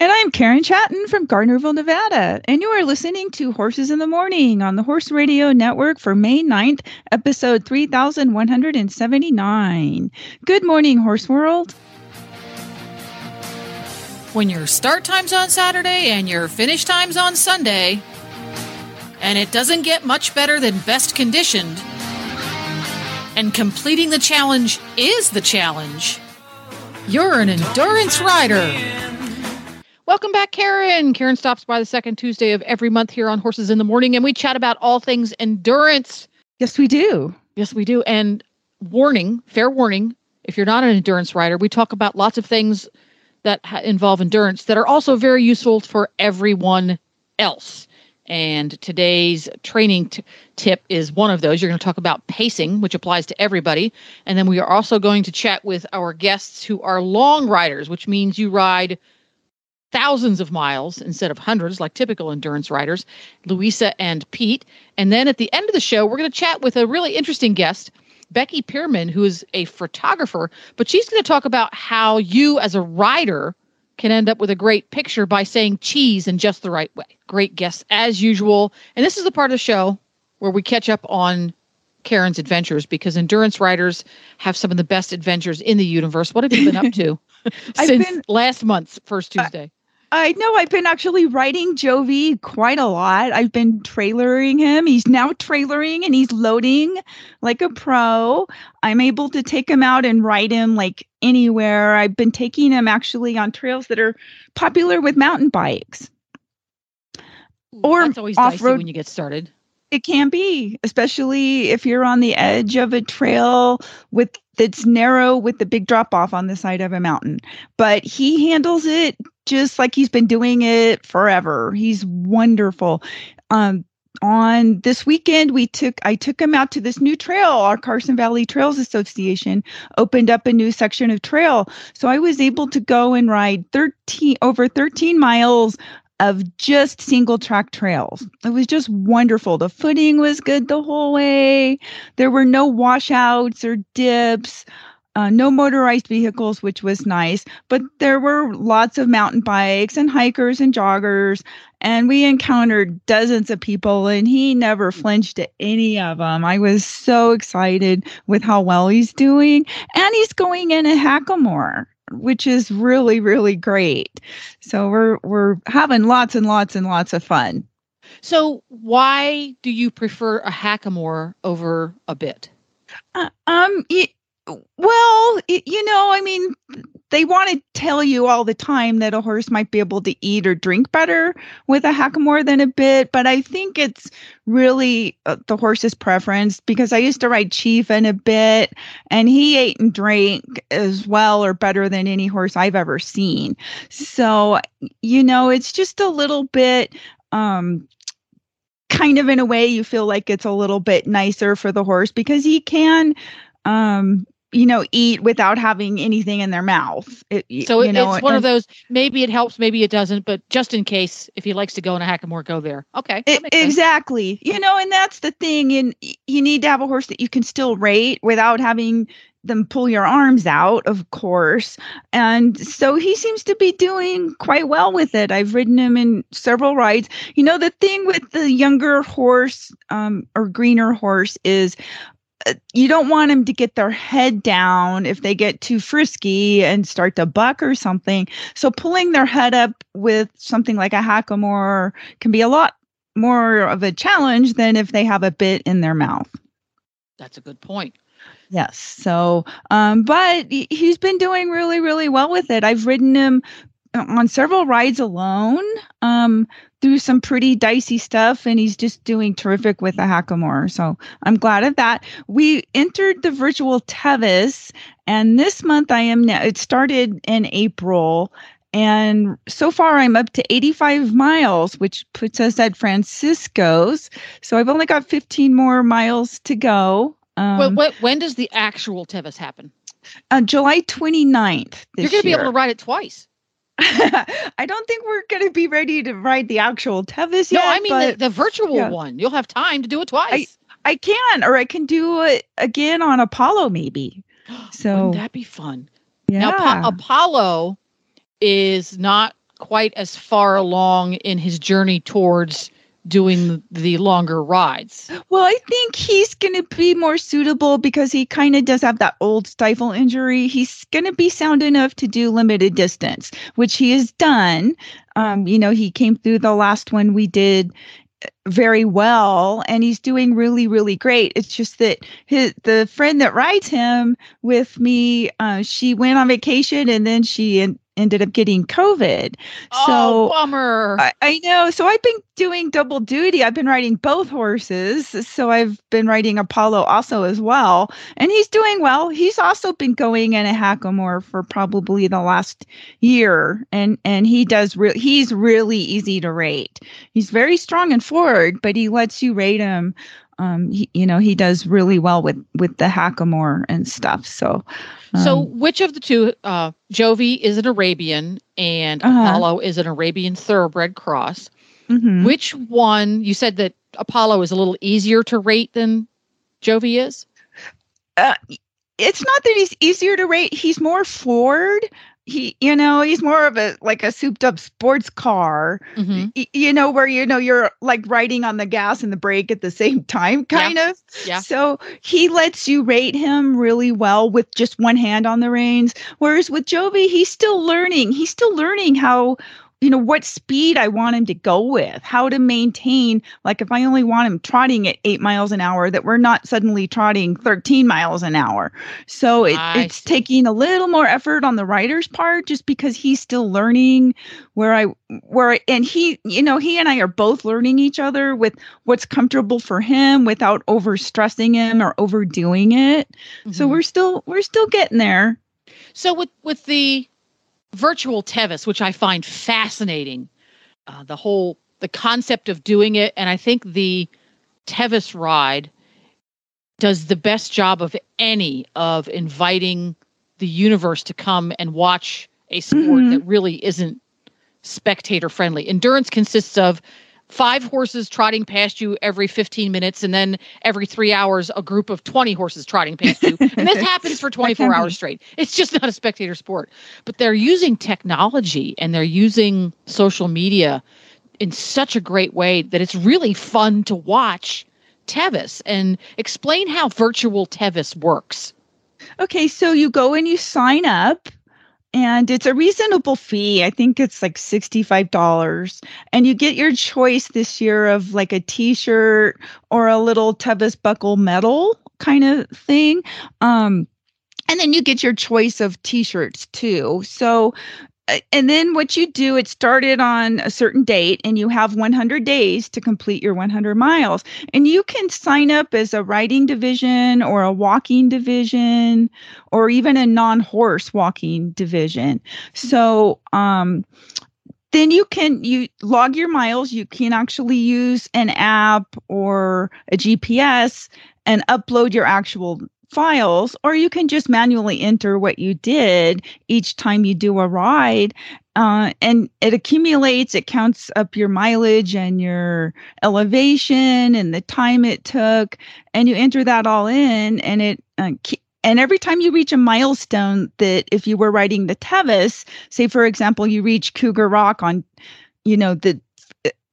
And I'm Karen Chatters from Gardnerville, Nevada. And you are listening to Horses in the Morning on the Horse Radio Network for May 9th, episode 3179. Good morning, Horse World. When your start time's on Saturday and your finish time's on Sunday, and it doesn't get much better than best conditioned, and completing the challenge is the challenge, you're an endurance rider. Welcome back, Karen. Karen stops by the second Tuesday of every month here on Horses in the Morning, and we chat about all things endurance. Yes, we do. Yes, we do. And warning, fair warning, if you're not an endurance rider, we talk about lots of things that ha- involve endurance that are also very useful for everyone else. And today's training t- tip is one of those. You're going to talk about pacing, which applies to everybody. And then we are also going to chat with our guests who are long riders, which means you ride thousands of miles instead of hundreds, like typical endurance riders, Luisa and Pete. And then at the end of the show, we're going to chat with a really interesting guest, Becky Pearman, who is a photographer, but she's going to talk about how you, as a rider, can end up with a great picture by saying cheese in just the right way. Great guests, as usual. And this is the part of the show where we catch up on Karen's adventures because endurance riders have some of the best adventures in the universe. What have you been up to since been- last month's first Tuesday? I know I've been actually riding Jovi quite a lot. I've been trailering him. He's now trailering and he's loading like a pro. I'm able to take him out and ride him like anywhere. I've been taking him actually on trails that are popular with mountain bikes. or That's always dicey off-road- when you get started. It can be, especially if you're on the edge of a trail with that's narrow with the big drop off on the side of a mountain. But he handles it just like he's been doing it forever. He's wonderful. Um on this weekend we took I took him out to this new trail. Our Carson Valley Trails Association opened up a new section of trail. So I was able to go and ride 13 over 13 miles of just single track trails. It was just wonderful. The footing was good the whole way. There were no washouts or dips, uh, no motorized vehicles, which was nice. But there were lots of mountain bikes and hikers and joggers. And we encountered dozens of people, and he never flinched at any of them. I was so excited with how well he's doing. And he's going in a hackamore which is really really great so we're we're having lots and lots and lots of fun So, why do you prefer a hackamore over a bit? Uh, um y- well y- you know i mean they want to tell you all the time that a horse might be able to eat or drink better with a hackamore than a bit but i think it's really uh, the horse's preference because i used to ride chief in a bit and he ate and drank as well or better than any horse i've ever seen. So you know it's just a little bit um kind of in a way you feel like it's a little bit nicer for the horse because he can um you know eat without having anything in their mouth. It, So, you it, know it's one of those maybe it helps, maybe it doesn't, but just in case, if he likes to go in a hackamore, go there. Okay. it- exactly. You know and that's the thing and you need to have a horse that you can still rate without having them pull your arms out of course. And so he seems to be doing quite well with it. I've ridden him in several rides. You know the thing with the younger horse um, or greener horse is you don't want them to get their head down if they get too frisky and start to buck or something. So pulling their head up with something like a hackamore can be a lot more of a challenge than if they have a bit in their mouth. That's a good point. Yes. So, um, but he- he's been doing really, really well with it. I've ridden him on several rides alone um, through some pretty dicey stuff, and he's just doing terrific with the hackamore. So I'm glad of that. We entered the virtual Tevis, and this month I am now. It started in April. And so far, I'm up to 85 miles, which puts us at Francisco's. So I've only got 15 more miles to go. Um, Well, when, when does the actual Tevis happen? uh, July 29th. You're going to be able to ride it twice. I don't think we're going to be ready to ride the actual Tevis No, yet. I mean the, but the virtual yeah. one. You'll have time to do it twice. I can, or I can do it again on Apollo, maybe. So Wouldn't that be fun? yeah, Now, Pa- Apollo is not quite as far along in his journey towards doing the longer rides. well, I think he's going to be more suitable because he kind of does have that old stifle injury. He's going to be sound enough to do limited distance, which he has done. Um, you know, he came through the last one we did uh, very well and he's doing really really great it's just that his the friend that rides him with me uh, she went on vacation and then she en- ended up getting covid oh, so bummer. I, I know. So I've been doing double duty. I've been riding both horses. So I've been riding Apollo also as well. And he's doing well. He's also been going in a hackamore for probably the last year. And and he does real he's really easy to rate. He's very strong and forward, but he lets you rate him. Um, he, you know, he does really well with with the hackamore and stuff. So so, um, which of the two, uh, Jovi is an Arabian and Uh-huh. Apollo is an Arabian thoroughbred cross. mhm. Which one, you said that Apollo is a little easier to rate than Jovi is? it's not that he's easier to rate he's more forward he you know he's more of a like a souped up sports car Mhm. y- you know where you know you're like riding on the gas and the brake at the same time kind of Yeah. so he lets you rate him really well with just one hand on the reins whereas with jovi he's still learning he's still learning how you know what speed i want him to go with how to maintain like if i only want him trotting at eight miles an hour that we're not suddenly trotting 13 miles an hour so it, it's see. taking a little more effort on the rider's part just because he's still learning where i where I- and he you know he and i are both learning each other with what's comfortable for him without over stressing him or overdoing it so Mhm. we're still we're still getting there So with with the virtual Tevis, which I find fascinating, uh, the whole the concept of doing it, and I think the Tevis ride does the best job of any of inviting the universe to come and watch a sport Mhm. that really isn't spectator friendly. Endurance consists of five horses trotting past you every 15 minutes and then every 3 hours a group of 20 horses trotting past you. And this happens for 24 hours straight. It's just not a spectator sport. But they're using technology and they're using social media in such a great way that it's really fun to watch Tevis and explain how virtual Tevis works. Okay, so you go and you sign up, and it's a reasonable fee. I think it's like $65. And you get your choice this year of like a t shirt or a little Tevis buckle medal kind of thing. Um, and then you get your choice of t shirts too. So, and then what you do, it started on a certain date, and you have 100 days to complete your 100 miles. And you can sign up as a riding division or a walking division or even a non-horse walking division. So um then you can you log your miles, you can actually use an app or a GPS and upload your actual files or you can just manually enter what you did each time you do a ride uh, and it accumulates it counts up your mileage and your elevation and the time it took and you enter that all in and it uh, ke- and every time you reach a milestone that if you were riding the Tevis, say for example you reach Cougar Rock on, you know the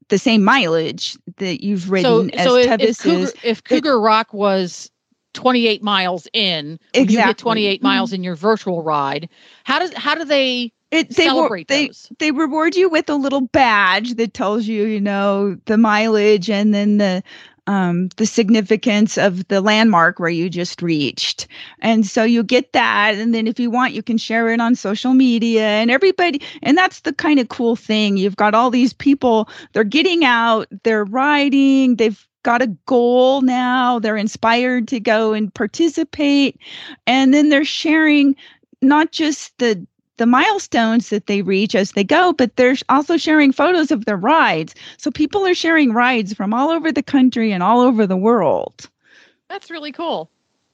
the same mileage that you've ridden as so if, if Cougar, is. if Cougar Rock was 28 miles in, when you hit Exactly. 28 Mhm. miles in your virtual ride, how does how do they It, they celebrate they those? they reward you with a little badge that tells you, you know, the mileage and then the um, the significance of the landmark where you just reached. And so you get that. And then if you want, you can share it on social media and everybody. And that's the kind of cool thing. You've got all these people, they're getting out, they're riding, they've got a goal now, they're inspired to go and participate. And then they're sharing not just the the milestones that they reach as they go, but they're also sharing photos of their rides. So people are sharing rides from all over the country and all over the world. That's really cool.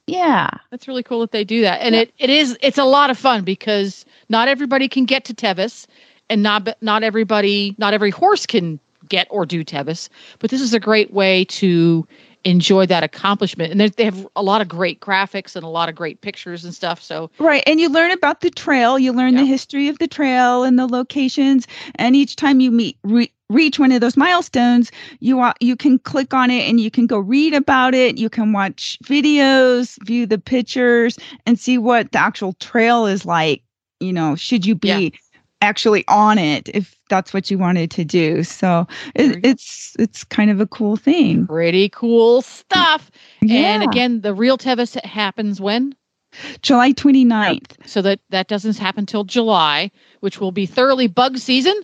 Yeah. That's really cool that they do that. And it, it is it's a lot of fun because not everybody can get to Tevis and not not everybody not every horse can get or do Tevis, but this is a great way to enjoy that accomplishment. And they have a lot of great graphics and a lot of great pictures and stuff. So right, and you learn about the trail. You learn Yeah. the history of the trail and the locations. And each time you meet re- reach one of those milestones, you wa- you can click on it and you can go read about it. You can watch videos, view the pictures, and see what the actual trail is like. You know, should you be Yeah. Actually on it if that's what you wanted to do? So it, it's it's kind of a cool thing. pretty cool stuff. Yeah. And again, the real Tevis happens when? July 29th. So that that doesn't happen till July, which will be thoroughly bug season.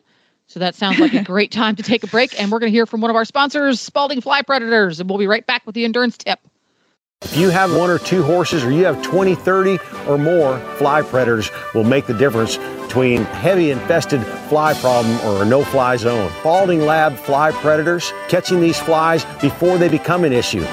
So that sounds like a great time to take a break. And we're going to hear from one of our sponsors, Spalding Fly Predators. And we'll be right back with the endurance tip. If you have one or two horses or you have 20, 30 or more, fly predators will make the difference between heavy infested fly problem or a no-fly zone. Spalding Lab fly predators, catching these flies before they become an issue.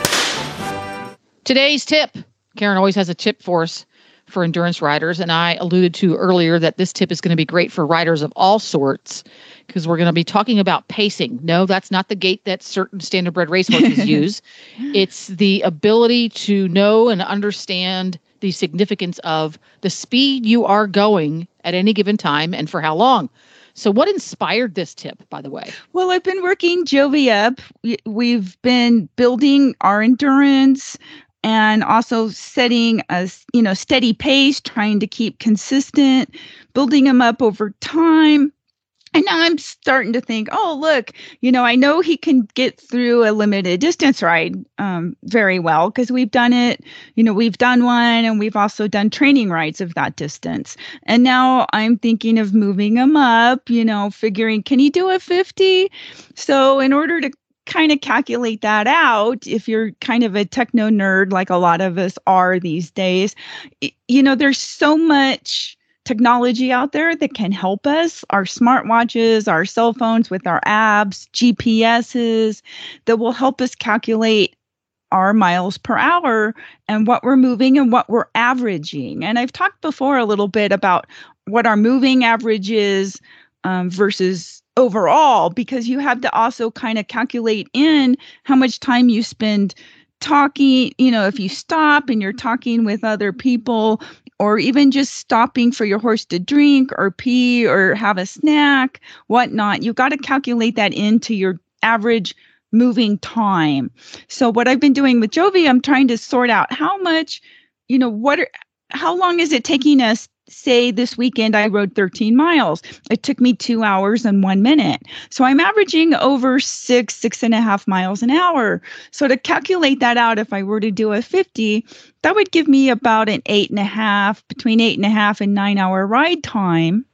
Today's tip. Karen always has a tip for us for endurance riders. And I alluded to earlier that this tip is going to be great for riders of all sorts because we're going to be talking about pacing. No, that's not the gait that certain standardbred racehorses use. It's the ability to know and understand the significance of the speed you are going at any given time and for how long. So, what inspired this tip, by the way? Well, I've been working Jovi up. We- We've been building our endurance and also setting a you know steady pace, trying to keep consistent, building them up over time. And now I'm starting to think, oh, look, you know, I know he can get through a limited distance ride um, very well because we've done it. You know, we've done one and we've also done training rides of that distance. And now I'm thinking of moving him up, you know, figuring, can he do a 50? So, in order to kind of calculate that out, if you're kind of a techno nerd like a lot of us are these days, you know, there's so much technology out there that can help us our smartwatches, our cell phones with our apps, GPSs that will help us calculate our miles per hour and what we're moving and what we're averaging. And I've talked before a little bit about what our moving average is um, versus overall, because you have to also kind of calculate in how much time you spend talking. You know, if you stop and you're talking with other people, or even just stopping for your horse to drink or pee or have a snack, whatnot, you've got to calculate that into your average moving time. So what I've been doing with Jovi, I'm trying to sort out how much, you know, what are how long is it taking us? Say this weekend I rode 13 miles. It took me two hours and one minute. So I'm averaging over six, six and a half miles an hour. So to calculate that out, if I were to do a 50, that would give me about an eight and a half, between eight and a half and nine hour ride time.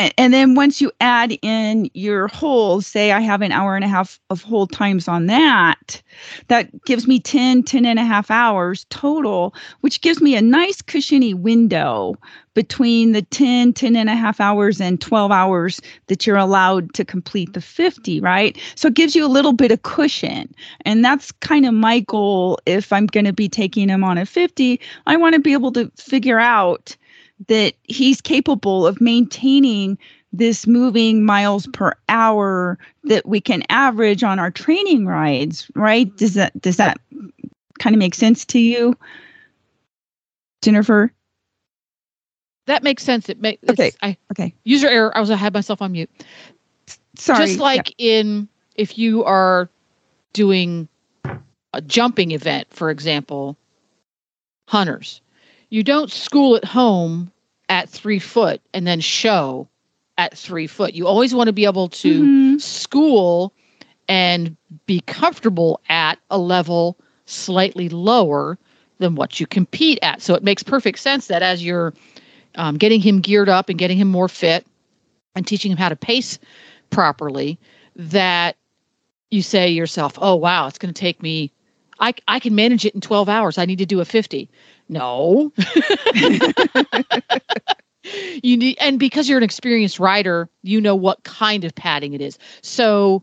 And, and then once you add in your holes, say I have an hour and a half of hold times on that, that gives me 10, 10 and a half hours total, which gives me a nice cushiony window between the 10, 10 and a half hours and 12 hours that you're allowed to complete the 50, right? So it gives you a little bit of cushion. And that's kind of my goal if I'm going to be taking him on a 50. I want to be able to figure out that he's capable of maintaining this moving miles per hour that we can average on our training rides, right? Does that does that kind of make sense to you? Jennifer? That makes sense. It makes Okay. I Okay. user error. I was I had myself on mute. Sorry. Just like in if you are doing a jumping event, for example, hunters, you don't school at home at three foot and then show at three foot. You always want to be able to Mhm. school and be comfortable at a level slightly lower than what you compete at. So it makes perfect sense that as you're um, getting him geared up and getting him more fit and teaching him how to pace properly, that you say to yourself, oh, wow, it's going to take me, I, I can manage it in 12 hours. I need to do a 50. No. you need and because you're an experienced rider you know what kind of padding it is so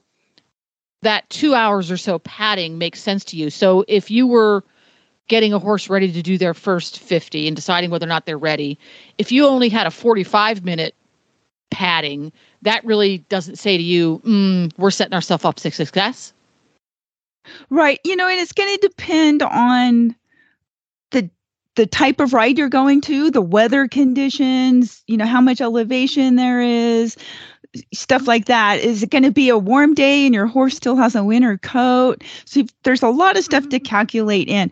that two hours or so padding makes sense to you so if you were getting a horse ready to do their first 50 and deciding whether or not they're ready if you only had a 45 minute padding that really doesn't say to you mm, we're setting ourselves up for success Right. You know, and it's going to depend on the type of ride you're going to, the weather conditions, you know, how much elevation there is, stuff like that. Is it going to be a warm day and your horse still has a winter coat? So there's a lot of stuff to mm-hmm. calculate in.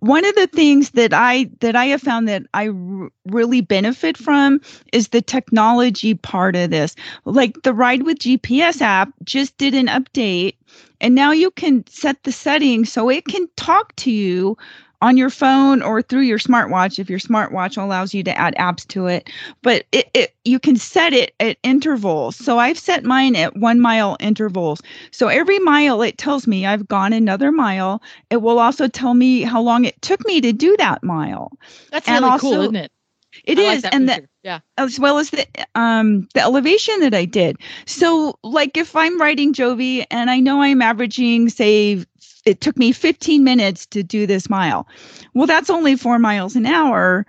One of the things that I that I have found that I r- really benefit from is the technology part of this. Like the Ride with GPS app just did an update and now you can set the settings so it can talk to you on your phone or through your smartwatch if your smartwatch allows you to add apps to it. But it, it you can set it at intervals. So i've set mine at one mile intervals. So every mile it tells me i've gone another mile. It will also tell me how long it took me to do that mile. That's And really also- cool isn't it? It I is, like that and the, yeah. as well as the um the elevation that I did. So like if I'm riding Jovi and I know I'm averaging say it took me 15 minutes to do this mile. Well, that's only 4 miles an hour.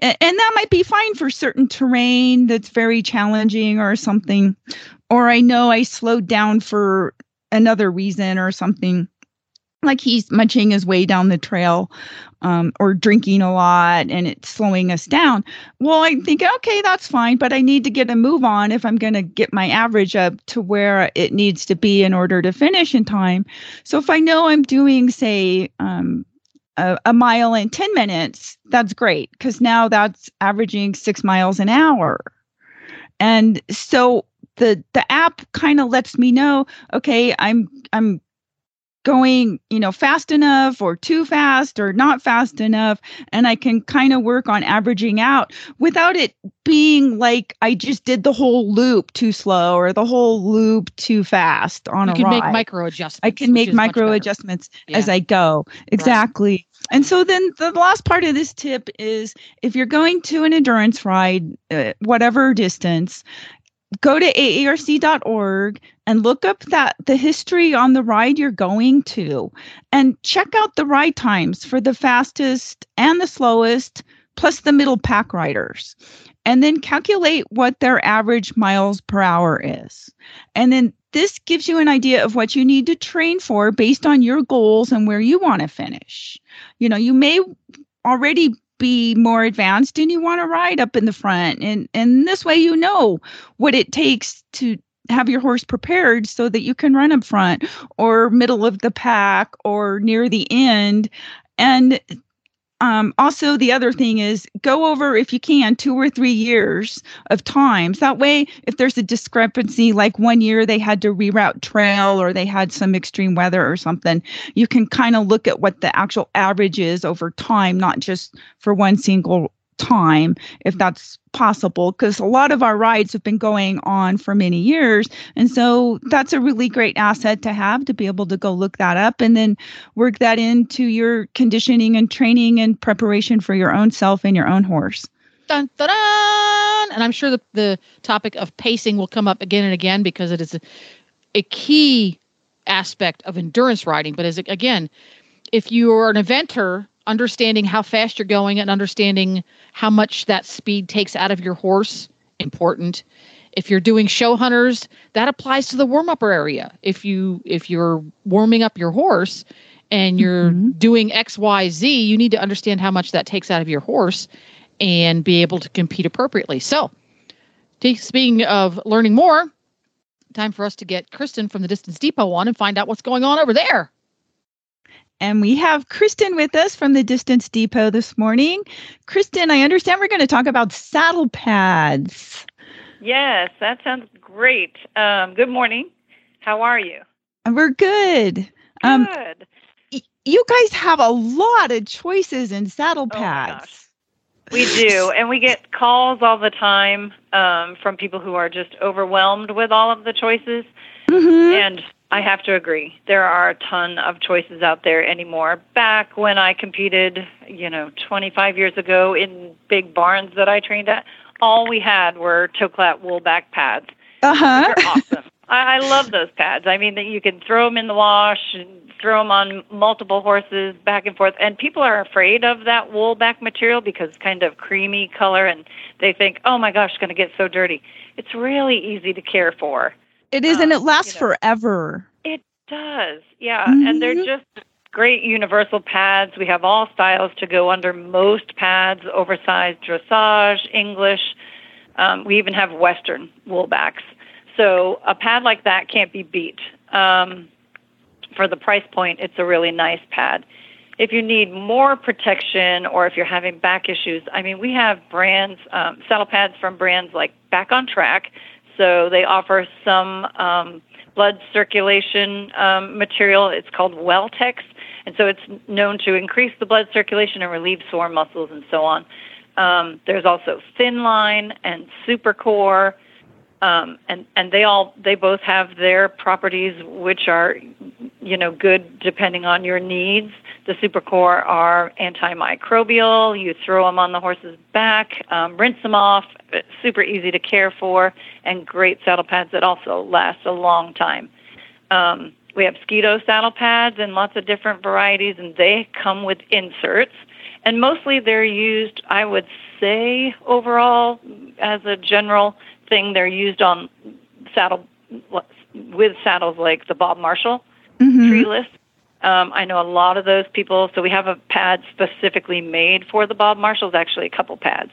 And that might be fine for certain terrain that's very challenging or something. Or I know I slowed down for another reason or something like he's munching his way down the trail um, or drinking a lot and it's slowing us down. Well, I think, okay, that's fine, but I need to get a move on if I'm going to get my average up to where it needs to be in order to finish in time. So if I know I'm doing, say, um, a, a mile in 10 minutes, that's great because now that's averaging six miles an hour. And so the the app kind of lets me know, okay, I'm I'm going you know fast enough or too fast or not fast enough and i can kind of work on averaging out without it being like i just did the whole loop too slow or the whole loop too fast on you a can ride make micro adjustments I can make micro adjustments as I go. Exactly. And so then the last part of this tip is if you're going to an endurance ride, uh, whatever distance, go to aerc.org and look up that the history on the ride you're going to and check out the ride times for the fastest and the slowest plus the middle pack riders and then calculate what their average miles per hour is and then this gives you an idea of what you need to train for based on your goals and where you want to finish. You know, you may already be more advanced and you want to ride up in the front and and this way you know what it takes to have your horse prepared so that you can run up front or middle of the pack or near the end. And um, also the other thing is go over if you can two or three years of times. That way if there's a discrepancy like one year they had to reroute trail or they had some extreme weather or something you can kind of look at what the actual average is over time not just for one single time if that's possible because a lot of our rides have been going on for many years and so that's a really great asset to have to be able to go look that up and then work that into your conditioning and training and preparation for your own self and your own horse dun, dun, dun. And I'm sure the, the topic of pacing will come up again and again because it is a, a key aspect of endurance riding. But as again, if you are an eventer, understanding how fast you're going and understanding how much that speed takes out of your horse, important. If you're doing show hunters, that applies to the warm up area. If you if you're warming up your horse and you're Mhm. doing X, Y, Z, you need to understand how much that takes out of your horse and be able to compete appropriately. So, speaking of learning more, time for us to get Kristen from the Distance Depot on and find out what's going on over there. And we have Kristen with us from the Distance Depot this morning. Kristen, I understand we're going to talk about saddle pads. Yes, that sounds great. Um, good morning. How are you? We're good. Um, Good. y- you guys have a lot of choices in saddle Oh pads. we do, and we get calls all the time um, from people who are just overwhelmed with all of the choices. Mhm. And I have to agree. There are a ton of choices out there anymore. Back when I competed, you know, 25 years ago in big barns that I trained at, all we had were Toklat wool back pads. Uh huh. They're awesome. I, I love those pads. I mean, that you can throw them in the wash and throw them on multiple horses back and forth. And people are afraid of that wool back material because it's kind of creamy color, and they think, "Oh my gosh, it's going to get so dirty." It's really easy to care for. It is, and Um, it lasts you know. forever. It does, yeah. And they're Mhm. just great universal pads. We have all styles to go under most pads, oversized dressage, English. Um, we even have Western woolbacks. So a pad like that can't be beat. Um, for the price point, it's a really nice pad. If you need more protection or if you're having back issues, I mean, we have brands, um, saddle pads from brands like Back on Track. So they offer some um, blood circulation um, material. It's called Welltex. And so it's known to increase the blood circulation and relieve sore muscles and so on. Um, there's also Thin Line and Supracor um, and and they all they both have their properties which are you know good depending on your needs. The supracor are antimicrobial. You throw them on the horse's back um, rinse them off super easy to care for and great saddle pads that also last a long time. Um, we have Skito saddle pads and lots of different varieties and they come with inserts. And mostly they're used i would say overall as a general thing they're used on saddle with saddles like the Bob Marshall Mhm. treeless. Um, I know a lot of those people. So we have a pad specifically made for the Bob Marshalls, actually a couple pads.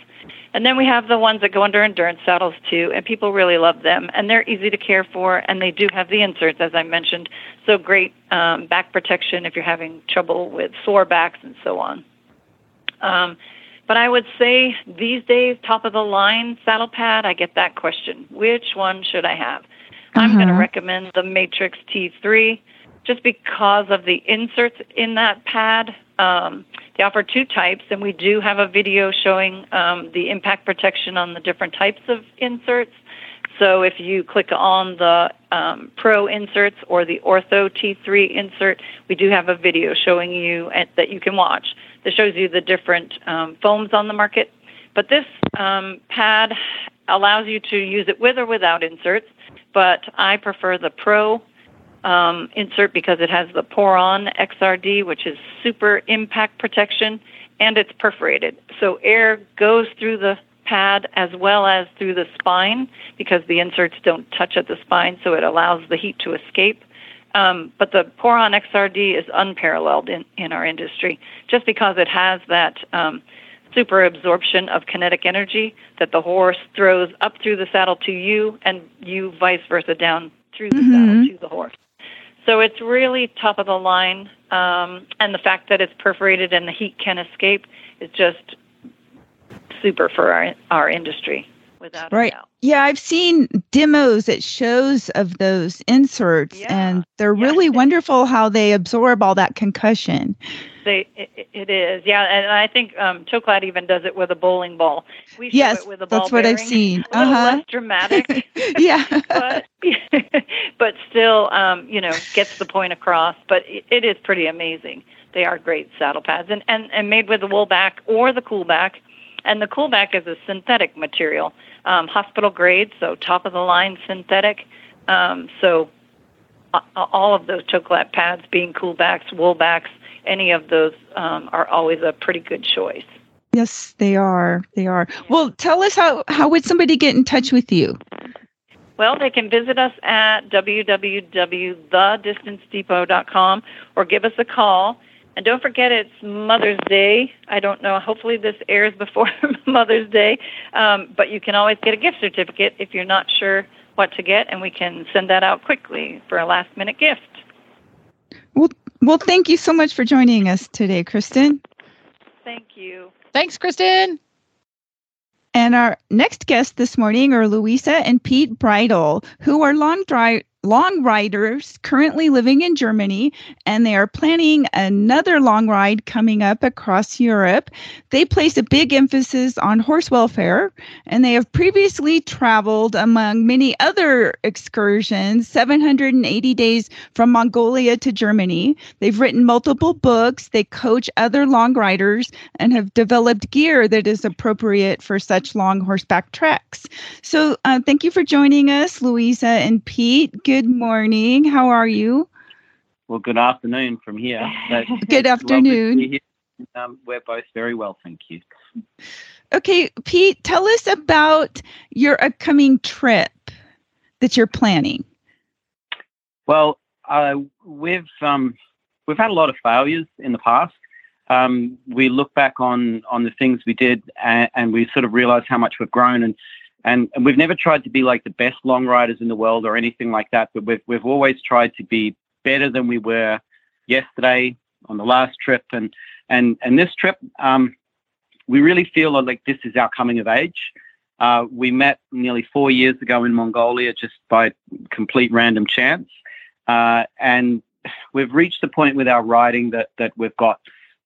And then we have the ones that go under endurance saddles too, and people really love them. And they're easy to care for, and they do have the inserts, as I mentioned. So great um, back protection if you're having trouble with sore backs and so on. Um, but I would say these days, top of the line saddle pad, I get that question. Which one should I have? I'm going to Uh-huh. recommend the Matrix T3 just because of the inserts in that pad. Um, they offer two types, and we do have a video showing um, the impact protection on the different types of inserts. So if you click on the um, Pro inserts or the Ortho T3 insert, we do have a video showing you at, that you can watch that shows you the different um, foams on the market. But this um, pad allows you to use it with or without inserts, but I prefer the Pro um, insert because it has the Poron XRD, which is super impact protection, and it's perforated. So air goes through the pad as well as through the spine because the inserts don't touch at the spine, so it allows the heat to escape. Um, but the Poron XRD is unparalleled in, in our industry just because it has that um, super absorption of kinetic energy that the horse throws up through the saddle to you and you vice versa down through the saddle Mhm. to the horse. So it's really top of the line. Um, and the fact that it's perforated and the heat can escape is just super for our, our industry, without Right. Yeah, I've seen demos at shows of those inserts, Yeah. and they're Yeah. really wonderful how they absorb all that concussion. They, it, it is, yeah, and I think um, even does it with a bowling ball. We show Yes, it with a ball that's what I've seen. A little Uh-huh. less dramatic, yeah. but but still, um, you know, gets the point across. But it, it is pretty amazing. They are great saddle pads, and, and and made with the wool back or the cool back, and the cool back is a synthetic material, um, hospital grade, so top of the line synthetic. Um, so all of those Toklat pads being cool backs, wool backs, any of those um, are always a pretty good choice. Yes, they are. They are. Well, tell us how how would somebody get in touch with you? Well, they can visit us at www.thedistancedepot.com or give us a call. And don't forget, it's Mother's Day. I don't know. Hopefully, this airs before Mother's Day. Um, but you can always get a gift certificate if you're not sure what to get, and we can send that out quickly for a last minute gift. Well, well, thank you so much for joining us today, Kristen. Thank you. Thanks, Kristen. And our next guests this morning are Luisa and Pete Breidahl, who are long dri- long riders currently living in Germany, and they are planning another long ride coming up across Europe. They place a big emphasis on horse welfare, and they have previously traveled among many other excursions 780 days from Mongolia to Germany. They've written multiple books, they coach other long riders, and have developed gear that is appropriate for such long horseback treks. So, uh, thank you for joining us, Luisa and Pete. Good morning. How are you? Well, good afternoon from here. good afternoon. Um, we're both very well, thank you. Okay, Pete, tell us about your upcoming trip that you're planning. Well, uh, we've um, we've had a lot of failures in the past. Um, we look back on on the things we did, and, and we sort of realize how much we've grown. And and, and we've never tried to be like the best long riders in the world or anything like that, but we've, we've always tried to be better than we were yesterday on the last trip. And, and, and this trip, um, we really feel like this is our coming of age. Uh, we met nearly four years ago in Mongolia just by complete random chance. Uh, and we've reached the point with our riding that, that we've got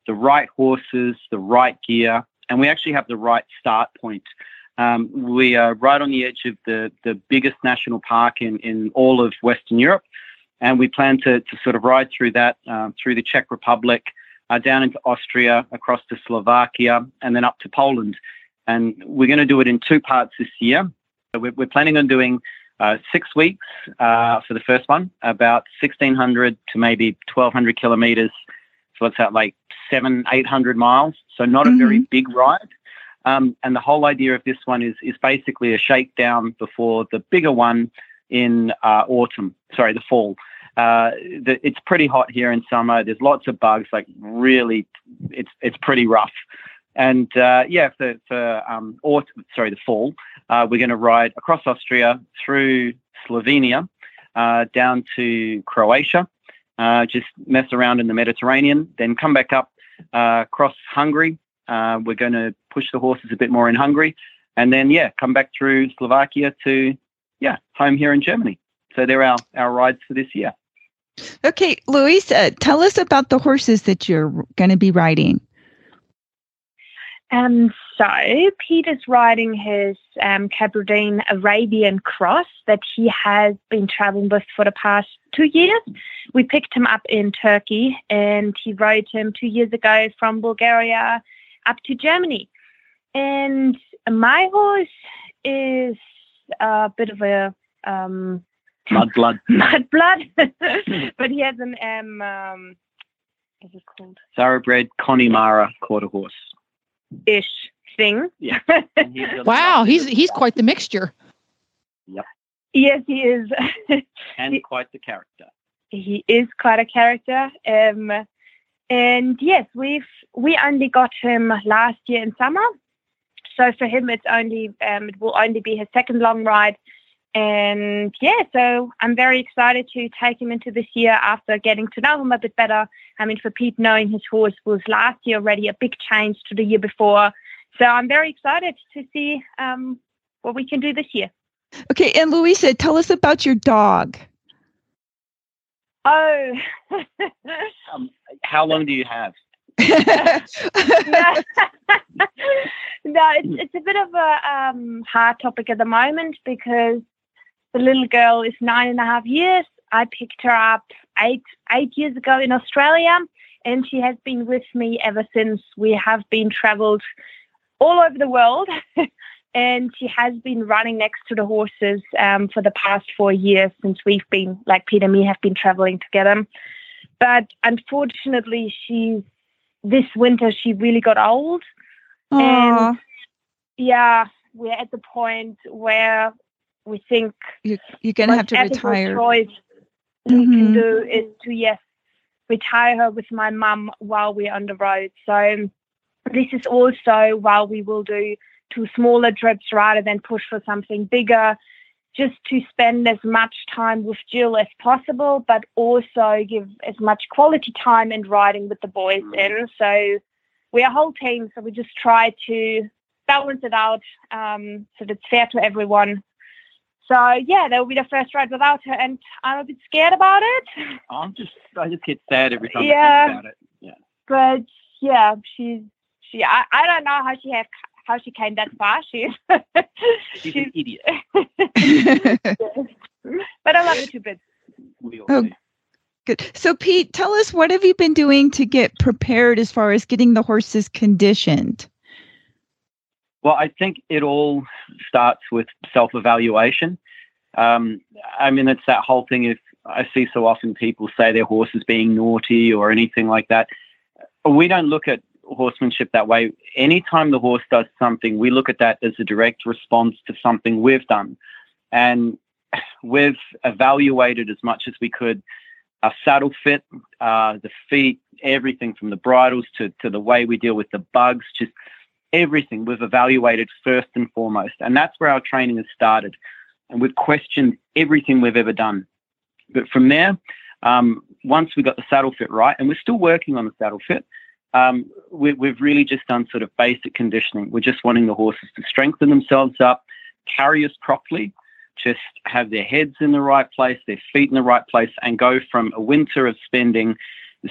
the right horses, the right gear, and we actually have the right start point. Um, we are right on the edge of the, the biggest national park in, in all of Western Europe, and we plan to, to sort of ride through that, uh, through the Czech Republic, uh, down into Austria, across to Slovakia, and then up to Poland. And we're going to do it in two parts this year. We're, we're planning on doing uh, six weeks uh, for the first one, about 1,600 to maybe 1,200 kilometers. So it's at like seven, 800 miles. So not mm-hmm. a very big ride. Um, and the whole idea of this one is is basically a shakedown before the bigger one in uh, autumn. Sorry, the fall. Uh, the, it's pretty hot here in summer. There's lots of bugs. Like really, it's it's pretty rough. And uh, yeah, for for um, autumn, sorry, the fall, uh, we're going to ride across Austria through Slovenia uh, down to Croatia. Uh, just mess around in the Mediterranean, then come back up across Hungary uh, we're going to push the horses a bit more in Hungary, and then yeah, come back through Slovakia to yeah, home here in Germany. So they're our our rides for this year. Okay, Luisa, tell us about the horses that you're going to be riding. Um, so Peter's riding his um, Kabardin Arabian Cross that he has been traveling with for the past two years. We picked him up in Turkey and he rode him two years ago from Bulgaria up to Germany. And my horse is a bit of a um, mudblood. mudblood, but he has an um, um what's it called? Thoroughbred Connemara quarter horse. Ish thing. Yeah. wow, he's he's quite the mixture. Yep. Yes, he is. and quite the character. He is quite a character. Um, and yes, we've we only got him last year in summer. So for him, it's only um, it will only be his second long ride. And yeah, so I'm very excited to take him into this year after getting to know him a bit better. I mean, for Pete, knowing his horse was last year already a big change to the year before. So I'm very excited to see um, what we can do this year. Okay, and Luisa, tell us about your dog. Oh. um, how long do you have? no, it's, it's a bit of a um, hard topic at the moment because the little girl is nine and a half years. I picked her up eight eight years ago in Australia, and she has been with me ever since. We have been travelled all over the world, and she has been running next to the horses um, for the past four years since we've been, like Peter and me, have been traveling together. But unfortunately, she's this winter she really got old, Aww. and yeah, we're at the point where we think you, you're going to have to retire. Choice mm-hmm. we can do is to yes retire her with my mum while we're on the road. So this is also while we will do to smaller trips rather than push for something bigger, just to spend as much time with Jill as possible, but also give as much quality time and riding with the boys mm. in. So we're a whole team, so we just try to balance it out um, so that it's fair to everyone. so yeah, that will be the first ride without her, and I'm a bit scared about it. I'm just I just get sad every time I Yeah. think about it. Yeah. But yeah, she's she. I, I don't know how she have how she came that far. She, She's an idiot. but I love her to bits. We Oh. Good. So, Pete, tell us what have you been doing to get prepared as far as getting the horses conditioned? Well, I think it all starts with self evaluation. Um, I mean, it's that whole thing. If I see so often people say their horse is being naughty or anything like that, we don't look at horsemanship that way. Anytime the horse does something, we look at that as a direct response to something we've done. And we've evaluated as much as we could our saddle fit, uh, the feet, everything from the bridles to, to the way we deal with the bugs, just everything we've evaluated first and foremost. And that's where our training has started. And we've questioned everything we've ever done. But from there, um, once we got the saddle fit right, and we're still working on the saddle fit, um, we, we've really just done sort of basic conditioning. We're just wanting the horses to strengthen themselves up, carry us properly, just have their heads in the right place, their feet in the right place, and go from a winter of spending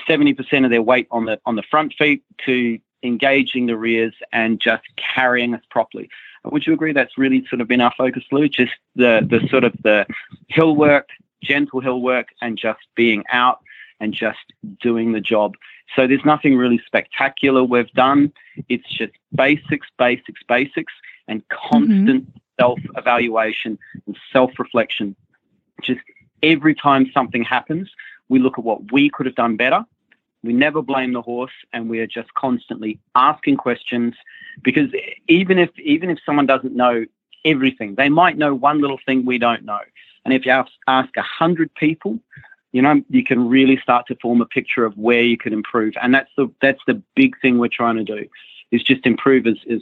70% of their weight on the on the front feet to engaging the rears and just carrying us properly. Would you agree that's really sort of been our focus, Lou? Just the the sort of the hill work, gentle hill work, and just being out and just doing the job. So there's nothing really spectacular we've done. It's just basics, basics, basics, and mm-hmm. constant self-evaluation and self-reflection. Just every time something happens, we look at what we could have done better. We never blame the horse, and we are just constantly asking questions because even if even if someone doesn't know everything, they might know one little thing we don't know. And if you ask, ask a hundred people, you know, you can really start to form a picture of where you can improve. And that's the that's the big thing we're trying to do is just improve as, as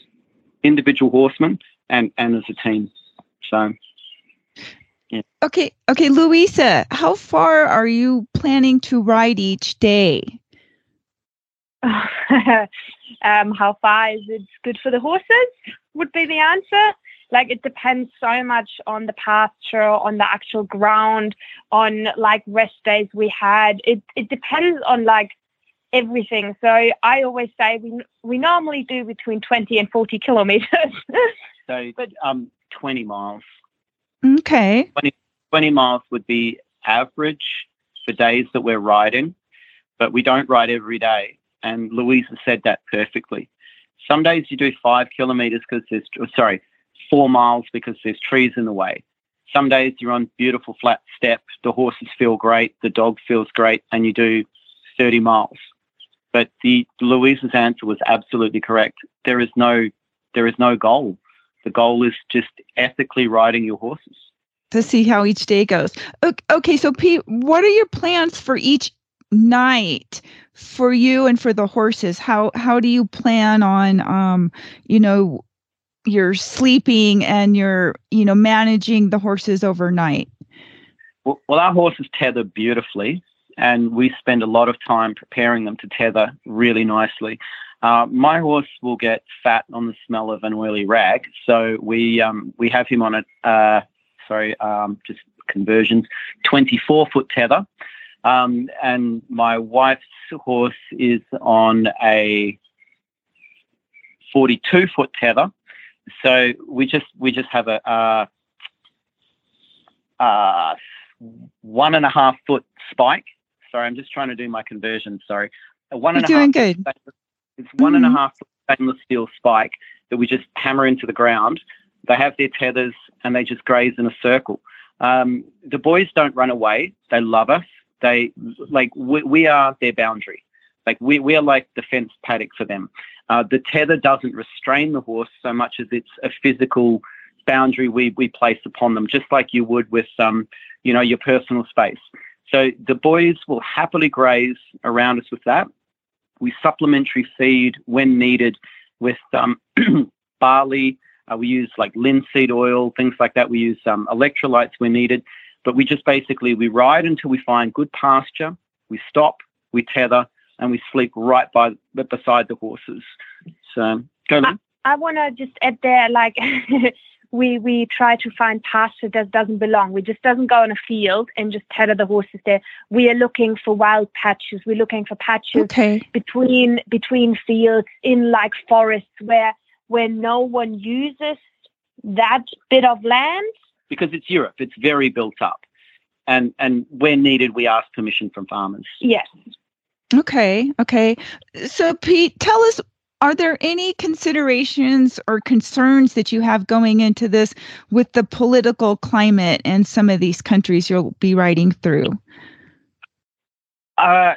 individual horsemen and, and as a team. So yeah. Okay, okay, Luisa, how far are you planning to ride each day? um, how far is it good for the horses? Would be the answer. Like it depends so much on the pasture, on the actual ground, on like rest days we had. It it depends on like everything. So I always say we we normally do between twenty and forty kilometers. so but um, 20 miles. Okay. 20, 20 miles would be average for days that we're riding, but we don't ride every day. And Luisa said that perfectly. Some days you do five kilometers because there's, sorry, four miles because there's trees in the way. Some days you're on beautiful flat step, the horses feel great, the dog feels great, and you do 30 miles. But the Louise's answer was absolutely correct. There is no, there is no goal. The goal is just ethically riding your horses. To see how each day goes. Ok- Okay, so Pete, what are your plans for each night for you and for the horses? How how do you plan on um, you know, your sleeping and you're you know, managing the horses overnight? Well, well, our horses tether beautifully, and we spend a lot of time preparing them to tether really nicely. Uh, my horse will get fat on the smell of an oily rag, so we um, we have him on a uh, sorry, um, just conversions, 24 foot tether, um, and my wife's horse is on a 42 foot tether. So we just we just have a uh, uh, one and a half foot spike. Sorry, I'm just trying to do my conversion. Sorry, a one You're and a half doing foot good. It's one and a Mhm. half foot stainless steel spike that we just hammer into the ground. They have their tethers and they just graze in a circle. Um, the boys don't run away. They love us. They like we, we are their boundary. Like we, we are like the fence paddock for them. Uh, the tether doesn't restrain the horse so much as it's a physical boundary we, we place upon them, just like you would with um, you know, your personal space. So the boys will happily graze around us with that. We supplementary feed when needed with um, barley. Uh, we use like linseed oil, things like that. We use um, electrolytes when needed. But we just basically we ride until we find good pasture. We stop, we tether, and we sleep right by beside the horses. So go. Lynn. I want to just add there, like we we try to find pasture that doesn't belong. We just doesn't go in a field and just tether the horses there. We are looking for wild patches. We're looking for patches Okay. between between fields in like forests where where no one uses that bit of land. because it's Europe. It's very built up, and and where needed, we ask permission from farmers. Yes. Okay. Okay. So, Pete, tell us are there any considerations or concerns that you have going into this with the political climate in some of these countries you'll be riding through? Uh,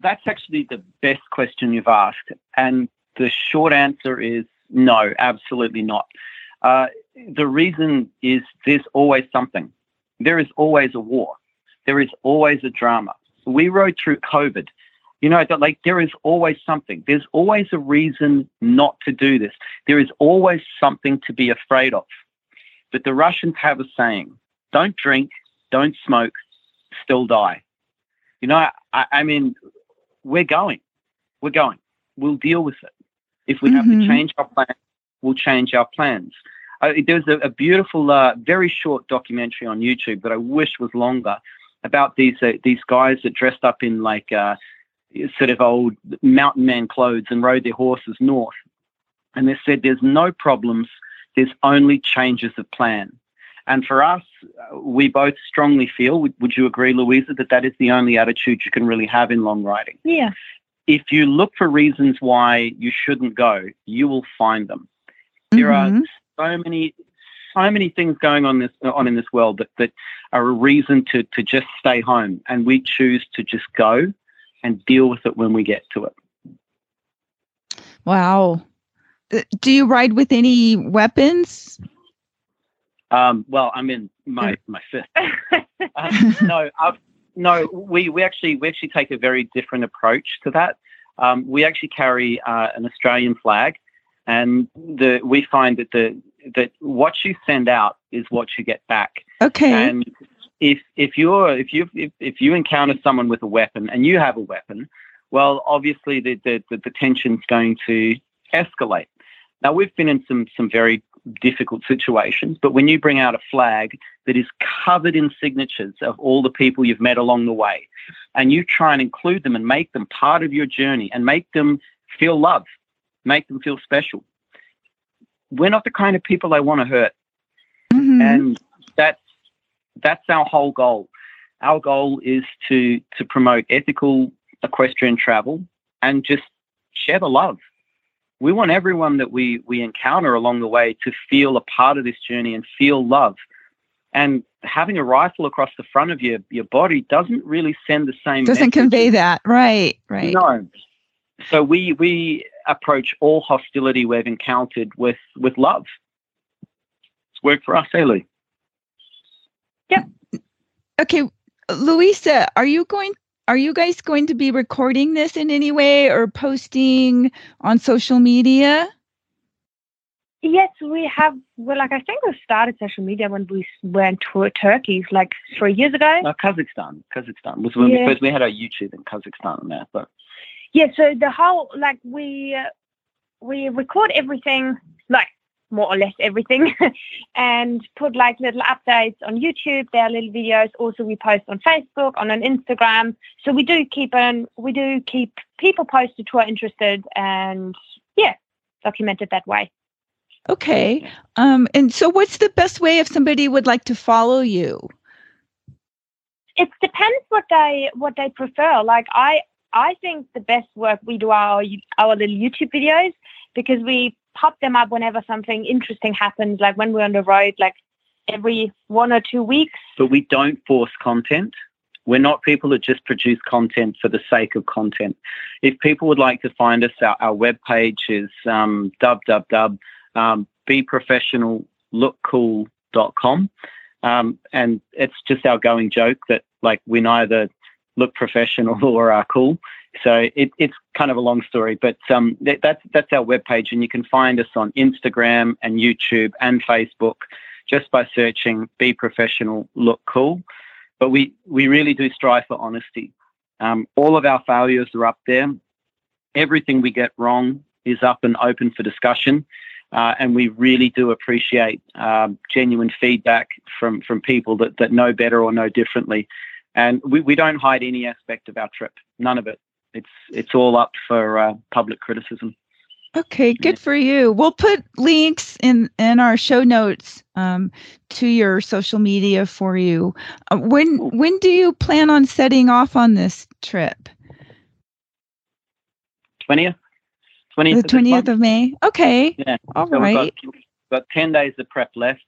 that's actually the best question you've asked, and the short answer is no, absolutely not. Uh, the reason is there's always something. There is always a war. There is always a drama. We rode through COVID. You know, that like there is always something. There's always a reason not to do this. There is always something to be afraid of. But the Russians have a saying: "Don't drink, don't smoke, still die." You know, I, I mean, we're going. We're going. We'll deal with it. If we have Mhm. to change our plans, we'll change our plans. Uh, there's a, a beautiful, uh, very short documentary on YouTube that I wish was longer about these uh, these guys that dressed up in like uh, sort of old mountain man clothes and rode their horses north. And they said there's no problems, there's only changes of plan. And for us, we both strongly feel, would, you agree, Luisa, that that is the only attitude you can really have in long riding? Yeah. If you look for reasons why you shouldn't go, you will find them. There are Mhm. so many, so many things going on this on in this world that, that are a reason to to just stay home, and we choose to just go and deal with it when we get to it. Wow. Uh, Do you ride with any weapons? Um, well, I'm in my my fifth. Uh, no, i no, we we actually we actually take a very different approach to that. Um, we actually carry uh, an Australian flag, and the we find that the that what you send out is what you get back. Okay. And if if you're if you if, if you encounter someone with a weapon and you have a weapon, well, obviously the the, the, the tension's going to escalate. Now we've been in some some very difficult situations, but when you bring out a flag that is covered in signatures of all the people you've met along the way, and you try and include them and make them part of your journey and make them feel love, make them feel special. We're not the kind of people they want to hurt Mhm. and that's that's our whole goal. Our goal is to to promote ethical equestrian travel and just share the love. We want everyone that we we encounter along the way to feel a part of this journey and feel love. And having a rifle across the front of your your body doesn't really send the same. Doesn't message. convey that. Right. Right. No. So we we approach all hostility we've encountered with with love. It's worked for us, Lou? Okay, Luisa, are you going are you guys going to be recording this in any way or posting on social media? Yes, we have. Well, like I think we started social media when we went to Turkey, like three years ago. No, Kazakhstan. Kazakhstan was when we first we had our YouTube in Kazakhstan and that. But Yeah, so the whole like we uh, we record everything, like more or less everything, and put like little updates on YouTube. There are little videos. Also, we post on Facebook, on an Instagram. So we do keep an we do keep people posted who are interested, and yeah, document it that way. Okay. Um and so what's the best way if somebody would like to follow you? it depends what they what they prefer. Like I I think the best work we do are our our little YouTube videos because we pop them up whenever something interesting happens. Like when we're on the road, like every one or two weeks. but we don't force content. We're not people that just produce content for the sake of content. If people would like to find us, our, our webpage is um, www. Um. Um, and it's just our going joke that like we neither look professional or are cool. So it, it's kind of a long story, but um, that, that's that's our webpage, and you can find us on Instagram and YouTube and Facebook just by searching "Be Professional, Look Cool." But we we really do strive for honesty. Um, all of our failures are up there. Everything we get wrong is up and open for discussion. Uh, and we really do appreciate um, genuine feedback from, from people that, that know better or know differently. And we, we don't hide any aspect of our trip, none of it. It's, it's all up for uh, public criticism. Okay, good for you. We'll put links in in our show notes um, to your social media for you. Uh, when when do you plan on setting off on this trip? Twentieth. The twentieth of May. Okay. Yeah. All so right. We've got, we've got ten days of prep left.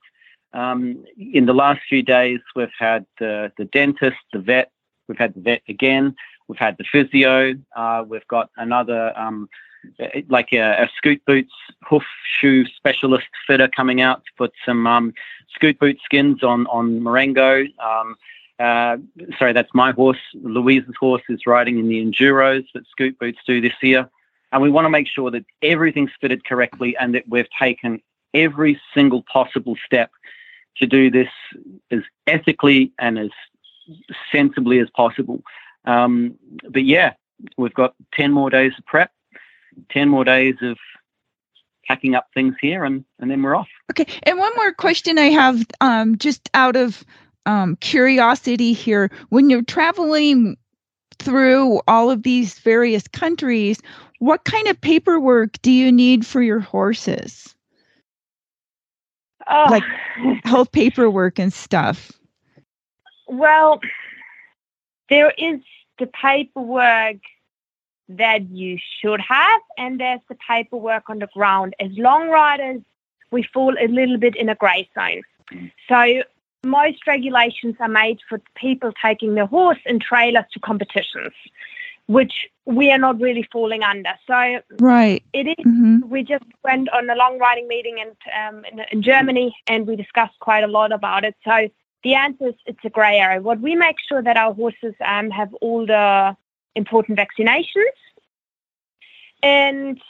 Um, in the last few days, we've had the the dentist, the vet. We've had the vet again. We've had the physio. Uh, we've got another. Um, like a, a, scoot boots hoof shoe specialist fitter coming out to put some um, scoot boot skins on on Marengo. Um, uh, sorry, that's my horse. Louise's horse is riding in the enduros that scoot boots do this year, and we want to make sure that everything's fitted correctly and that we've taken every single possible step to do this as ethically and as sensibly as possible. Um, but yeah, we've got ten more days of prep 10 more days of packing up things here and, and then we're off. Okay. And one more question I have um, just out of um, curiosity here. When you're traveling through all of these various countries, what kind of paperwork do you need for your horses? Oh. Like whole paperwork and stuff. Well, there is the paperwork that you should have, and there's the paperwork on the ground. As long riders, we fall a little bit in a grey zone. So most regulations are made for people taking their horse and trailers to competitions, which we are not really falling under. So right, it is, Mhm. We just went on a long riding meeting in, um, in in Germany, and we discussed quite a lot about it. So the answer is it's a grey area. What we make sure that our horses um, have all the important vaccinations, and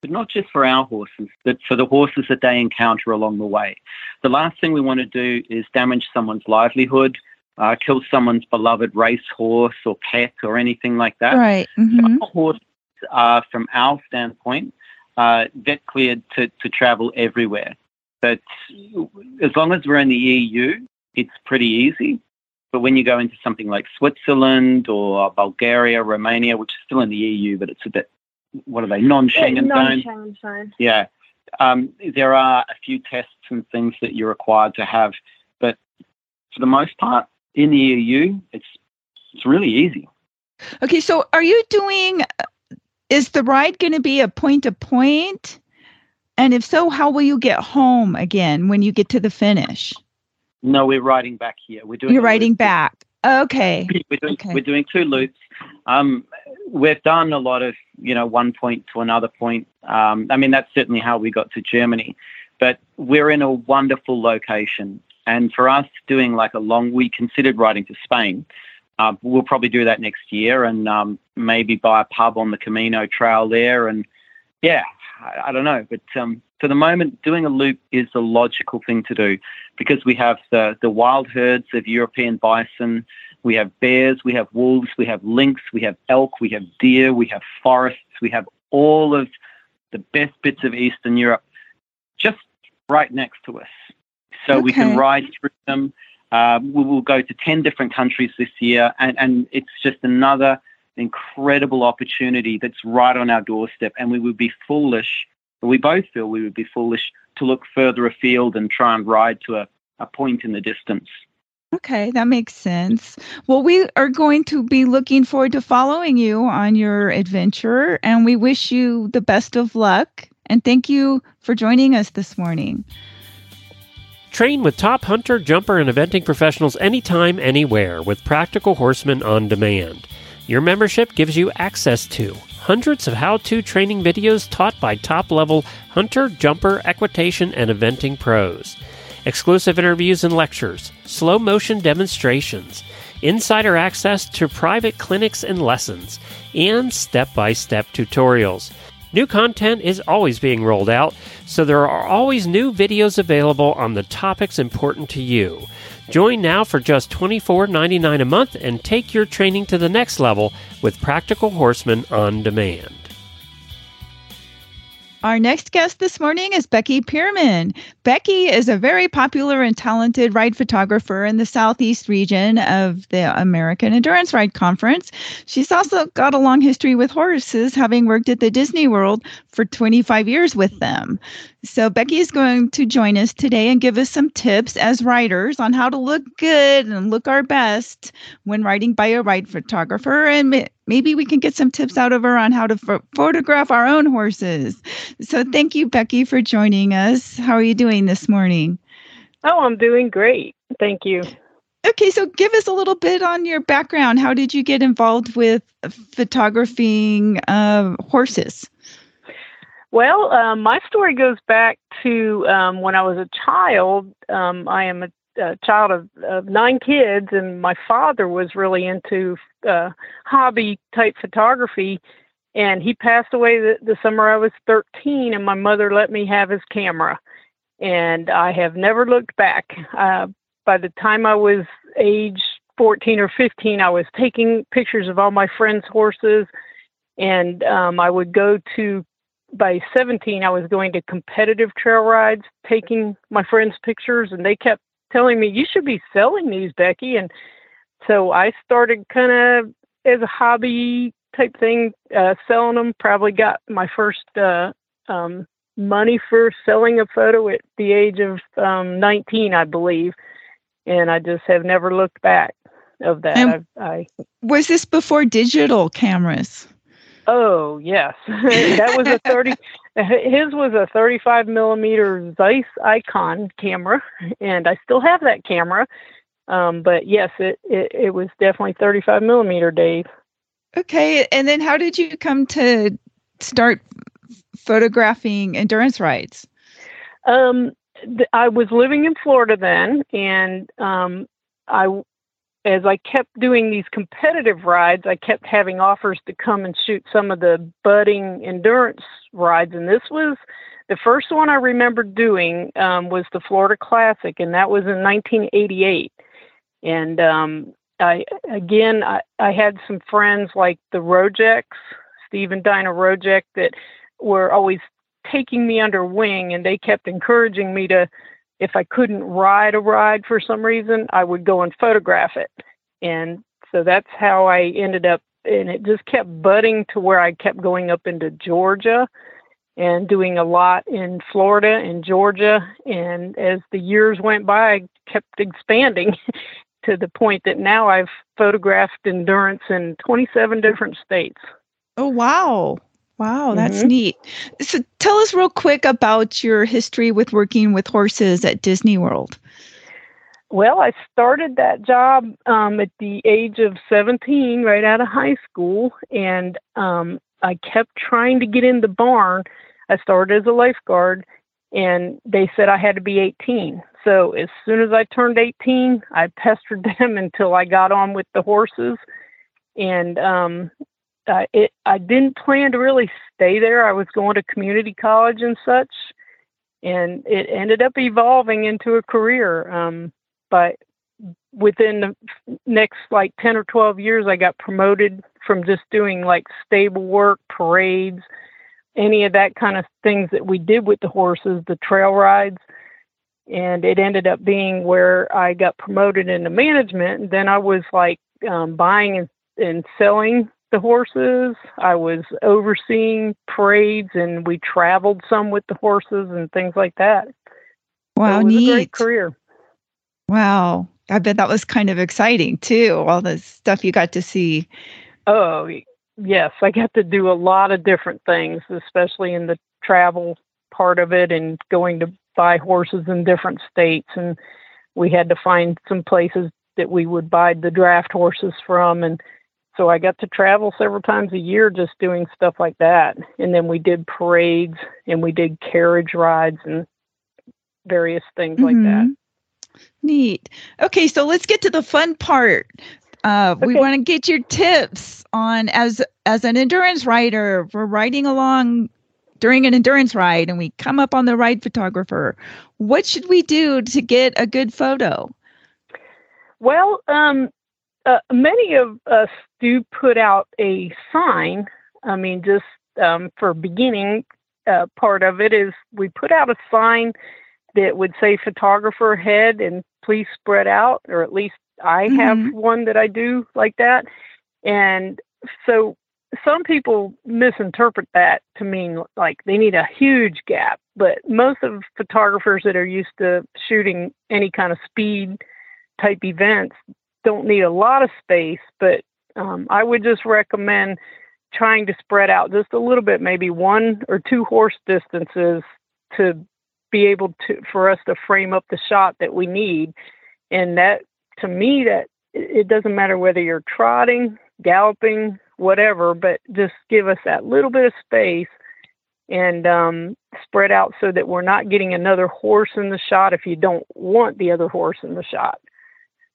but not just for our horses, but for the horses that they encounter along the way. The last thing we want to do is damage someone's livelihood, uh, kill someone's beloved racehorse or pet or anything like that. Right. So mhm. our horses are, from our standpoint, uh, vet cleared to, to travel everywhere. But as long as we're in the EU, it's pretty easy. But when you go into something like Switzerland or Bulgaria, Romania, which is still in the EU, but it's a bit, what are they, non-Schengen zone? non-Schengen zone. Yeah. Um, there are a few tests and things that you're required to have, but for the most part, in the EU, it's it's really easy. Okay, so are you doing? Is the ride going to be a point to point? And if so, how will you get home again when you get to the finish? No, we're riding back here. We're doing You're riding loop. back. Okay. We're doing, Okay. we're doing two loops. Um, we've done a lot of, you know, one point to another point. Um, I mean, that's certainly how we got to Germany. But we're in a wonderful location. And for us, doing like a long, we considered riding to Spain. Uh, we'll probably do that next year and um, maybe buy a pub on the Camino Trail there. And yeah, I, I don't know. But um, for the moment, doing a loop is the logical thing to do because we have the, the wild herds of European bison, we have bears, we have wolves, we have lynx, we have elk, we have deer, we have forests, we have all of the best bits of Eastern Europe just right next to us. So we can ride through them. Uh, we will go to 10 different countries this year, and, and it's just another incredible opportunity that's right on our doorstep. And we would be foolish, we both feel we would be foolish to look further afield and try and ride to a, a point in the distance. Okay, that makes sense. Well, we are going to be looking forward to following you on your adventure, and we wish you the best of luck. And thank you for joining us this morning. Train with top hunter, jumper, and eventing professionals anytime, anywhere with Practical Horseman on Demand. Your membership gives you access to hundreds of how to training videos taught by top level hunter, jumper, equitation, and eventing pros, exclusive interviews and lectures, slow motion demonstrations, insider access to private clinics and lessons, and step by step tutorials. New content is always being rolled out, so there are always new videos available on the topics important to you. Join now for just $24.99 a month and take your training to the next level with Practical Horseman on Demand. Our next guest this morning is Becky Pearman. Becky is a very popular and talented ride photographer in the southeast region of the American Endurance Ride Conference. She's also got a long history with horses, having worked at the Disney World for 25 years with them. So, Becky is going to join us today and give us some tips as riders on how to look good and look our best when riding by a ride photographer. And maybe we can get some tips out of her on how to ph- photograph our own horses. So, thank you, Becky, for joining us. How are you doing this morning? Oh, I'm doing great. Thank you. Okay, so give us a little bit on your background. How did you get involved with photographing uh, horses? Well, um, my story goes back to um, when I was a child. Um, I am a, a child of, of, nine kids, and my father was really into uh, hobby type photography. And he passed away the, the summer I was 13, and my mother let me have his camera. And I have never looked back. Uh, by the time I was age 14 or 15, I was taking pictures of all my friends' horses, and um, I would go to by 17, I was going to competitive trail rides, taking my friends' pictures, and they kept telling me, You should be selling these, Becky. And so I started kind of as a hobby type thing, uh, selling them. Probably got my first uh, um, money for selling a photo at the age of um, 19, I believe. And I just have never looked back of that. I, I, was this before digital cameras? Oh yes, that was a thirty. his was a thirty-five millimeter Zeiss Icon camera, and I still have that camera. Um, but yes, it, it it was definitely thirty-five millimeter, Dave. Okay, and then how did you come to start photographing endurance rides? Um, th- I was living in Florida then, and um, I as I kept doing these competitive rides, I kept having offers to come and shoot some of the budding endurance rides. And this was the first one I remember doing um, was the Florida Classic, and that was in 1988. And um, I again, I, I had some friends like the Rojeks, Steve and Dinah Rojek, that were always taking me under wing, and they kept encouraging me to if I couldn't ride a ride for some reason, I would go and photograph it. And so that's how I ended up, and it just kept budding to where I kept going up into Georgia and doing a lot in Florida and Georgia. And as the years went by, I kept expanding to the point that now I've photographed endurance in 27 different states. Oh, wow. Wow, that's mm-hmm. neat. So tell us real quick about your history with working with horses at Disney World. Well, I started that job um, at the age of 17, right out of high school, and um, I kept trying to get in the barn. I started as a lifeguard, and they said I had to be 18. So as soon as I turned 18, I pestered them until I got on with the horses. And um, uh, it I didn't plan to really stay there. I was going to community college and such, and it ended up evolving into a career. Um, but within the next like 10 or 12 years, I got promoted from just doing like stable work, parades, any of that kind of things that we did with the horses, the trail rides. And it ended up being where I got promoted into management. And then I was like um, buying and, and selling the horses. I was overseeing parades, and we traveled some with the horses and things like that. Wow, so neat great career. Wow, I bet that was kind of exciting too. All the stuff you got to see. Oh yes, I got to do a lot of different things, especially in the travel part of it, and going to buy horses in different states, and we had to find some places that we would buy the draft horses from, and so I got to travel several times a year just doing stuff like that. And then we did parades and we did carriage rides and various things mm-hmm. like that. Mm-hmm. Neat. Okay, so let's get to the fun part. Uh, okay. We want to get your tips on as as an endurance rider. We're riding along during an endurance ride, and we come up on the ride photographer. What should we do to get a good photo? Well, um, uh, many of us do put out a sign. I mean, just um, for beginning, uh, part of it is we put out a sign that would say photographer head and please spread out, or at least I have Mhm. one that I do like that. And so some people misinterpret that to mean like they need a huge gap, but most of photographers that are used to shooting any kind of speed type events don't need a lot of space, but um, I would just recommend trying to spread out just a little bit, maybe one or two horse distances to be able to for us to frame up the shot that we need. And that to me that it doesn't matter whether you're trotting, galloping, whatever, but just give us that little bit of space and um, spread out so that we're not getting another horse in the shot if you don't want the other horse in the shot.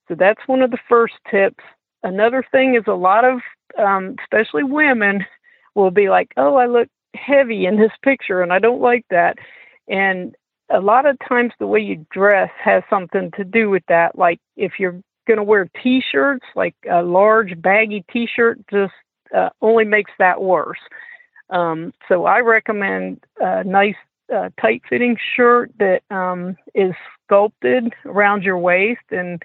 So that's one of the first tips. Another thing is a lot of, um, especially women, will be like, oh, I look heavy in this picture and I don't like that. And a lot of times the way you dress has something to do with that. Like if you're going to wear t shirts, like a large baggy t shirt, just uh, only makes that worse. Um, so I recommend a nice uh, tight fitting shirt that um, is sculpted around your waist. And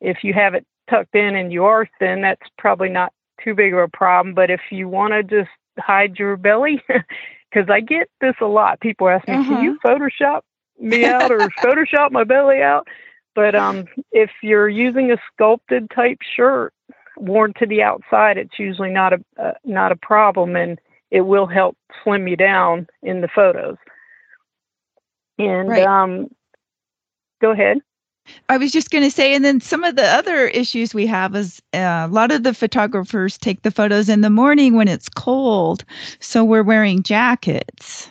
if you have it tucked in and you are thin, that's probably not too big of a problem. But if you want to just hide your belly, because I get this a lot, people ask me, "Can you Photoshop me out or Photoshop my belly out?" But um, if you're using a sculpted type shirt worn to the outside, it's usually not a uh, not a problem, and it will help slim you down in the photos. And Right. um, go ahead. I was just going to say, and then some of the other issues we have is uh, a lot of the photographers take the photos in the morning when it's cold. So we're wearing jackets.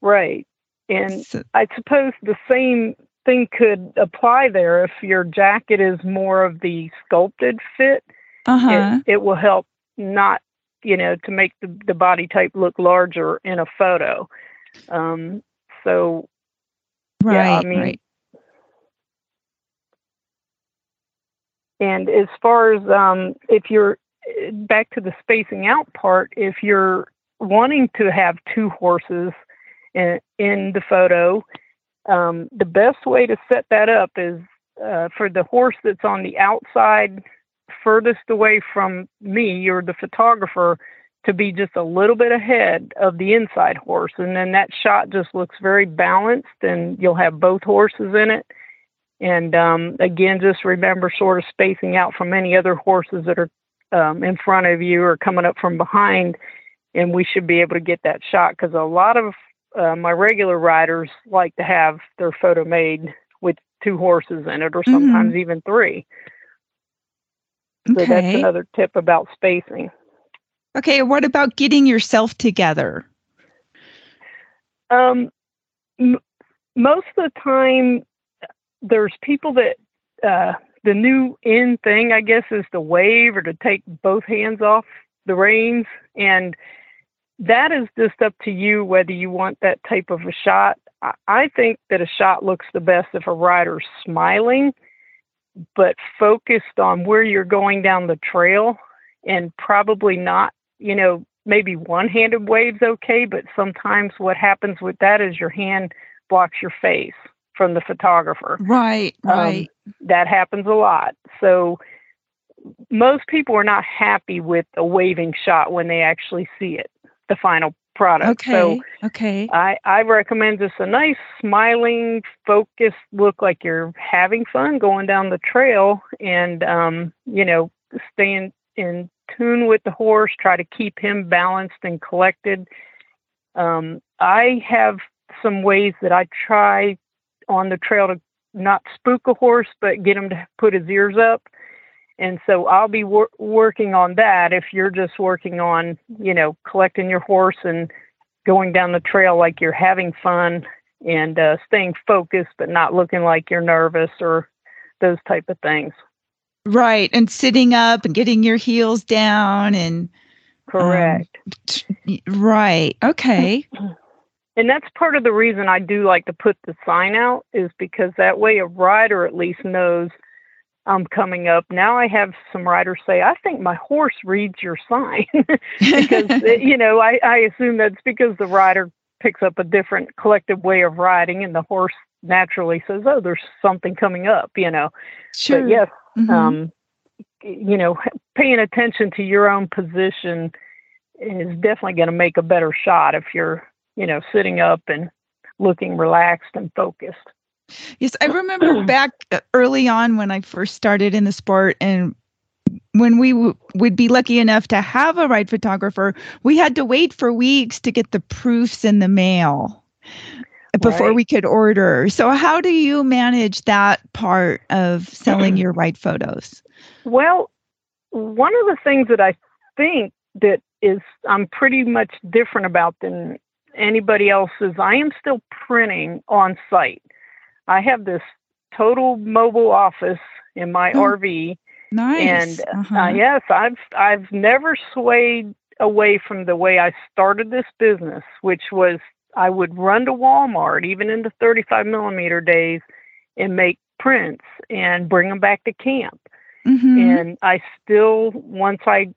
Right. And So- I suppose the same thing could apply there if your jacket is more of the sculpted fit. Uh huh. It, it will help not, you know, to make the, the body type look larger in a photo. Um, so, Right. yeah, I mean, right. And as far as um, if you're eh, back to the spacing out part, if you're wanting to have two horses in, in the photo, um, the best way to set that up is uh, for the horse that's on the outside, furthest away from me or the photographer, to be just a little bit ahead of the inside horse. And then that shot just looks very balanced, and you'll have both horses in it. And um, again, just remember sort of spacing out from any other horses that are um, in front of you or coming up from behind. And we should be able to get that shot because a lot of uh, my regular riders like to have their photo made with two horses in it or sometimes even three. So that's another tip about spacing. Okay. What about getting yourself together? Um, m- most of the time, there's people that uh, the new in thing, I guess, is to wave or to take both hands off the reins, and that is just up to you whether you want that type of a shot. I, think that a shot looks the best if a rider's smiling, but focused on where you're going down the trail, and probably not, you know, maybe one-handed waves okay, but sometimes what happens with that is your hand blocks your face from the photographer. Right. Um, Right. that happens a lot. So most people are not happy with a waving shot when they actually see it, the final product. okay. So okay. I, I recommend just a nice smiling, focused look like you're having fun going down the trail and um, you know, staying in tune with the horse, try to keep him balanced and collected. Um, I have some ways that I try on the trail to not spook a horse, but get him to put his ears up. And so I'll be wor- working on that if you're just working on, you know, collecting your horse and going down the trail like you're having fun and uh, staying focused, but not looking like you're nervous or those type of things. Right. And sitting up and getting your heels down and Correct. t- right. Okay. And that's part of the reason I do like to put the sign out is because that way a rider at least knows I'm coming up. Now I have some riders say, I think my horse reads your sign because, you know, I, I assume that's because the rider picks up a different collective way of riding, and the horse naturally says, "Oh, there's something coming up," you know. Sure. But yes, Mhm. um, you know, paying attention to your own position is definitely going to make a better shot if you're, you know, sitting up and looking relaxed and focused. Yes, I remember back uh, early on when I first started in the sport and when we w- would be lucky enough to have a ride photographer, we had to wait for weeks to get the proofs in the mail before Right. we could order. So how do you manage that part of selling your ride photos? Well, one of the things that I think that is I'm pretty much different about than anybody else is I am still printing on site. I have this total mobile office in my Oh, RV Nice. and uh, Uh-huh. yes, I've I've never swayed away from the way I started this business, which was I would run to Walmart even in the 35 millimeter days and make prints and bring them back to camp. Mhm. And I still, once I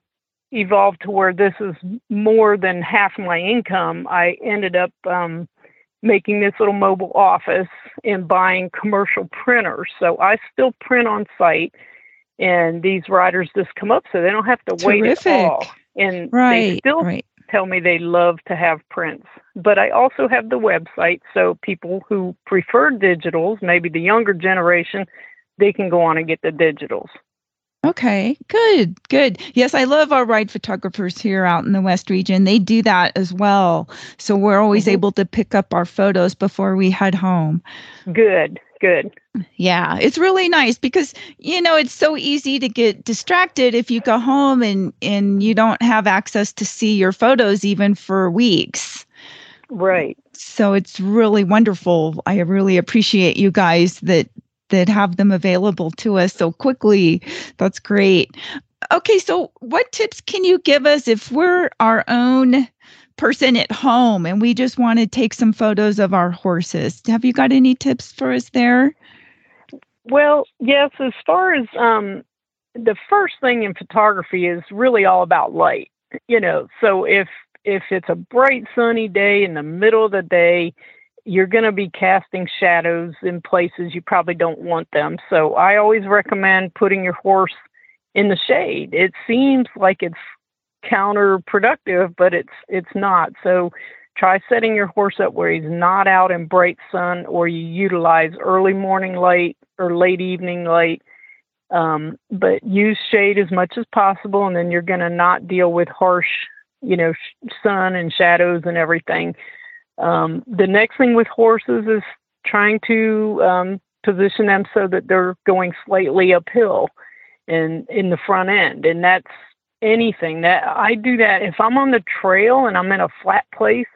evolved to where this is more than half my income, I ended up um, making this little mobile office and buying commercial printers. So I still print on site, and these riders just come up so they don't have to wait at all. Terrific. And they still Right. tell me they love to have prints. But I also have the website, so people who prefer digitals, maybe the younger generation, they can go on and get the digitals. Okay, good, good. Yes, I love our ride photographers here out in the West region. They do that as well. So we're always Mhm. able to pick up our photos before we head home. Good, good. Yeah, it's really nice because you know it's so easy to get distracted if you go home and and you don't have access to see your photos even for weeks. Right. So it's really wonderful. I really appreciate you guys that that have them available to us so quickly. That's great. Okay, so what tips can you give us if we're our own person at home and we just want to take some photos of our horses? Have you got any tips for us there? Well, yes, as far as um the first thing in photography is really all about light. You know, so if if it's a bright sunny day in the middle of the day, you're going to be casting shadows in places you probably don't want them. So I always recommend putting your horse in the shade. It seems like it's counterproductive, but it's it's not. So try setting your horse up where he's not out in bright sun or you utilize early morning light or late evening light. Um, but use shade as much as possible, and then you're going to not deal with harsh, you know, sh- sun and shadows and everything. Um, the next thing with horses is trying to um, position them so that they're going slightly uphill in in the front end, and that's anything that I do that if I'm on the trail and I'm in a flat place.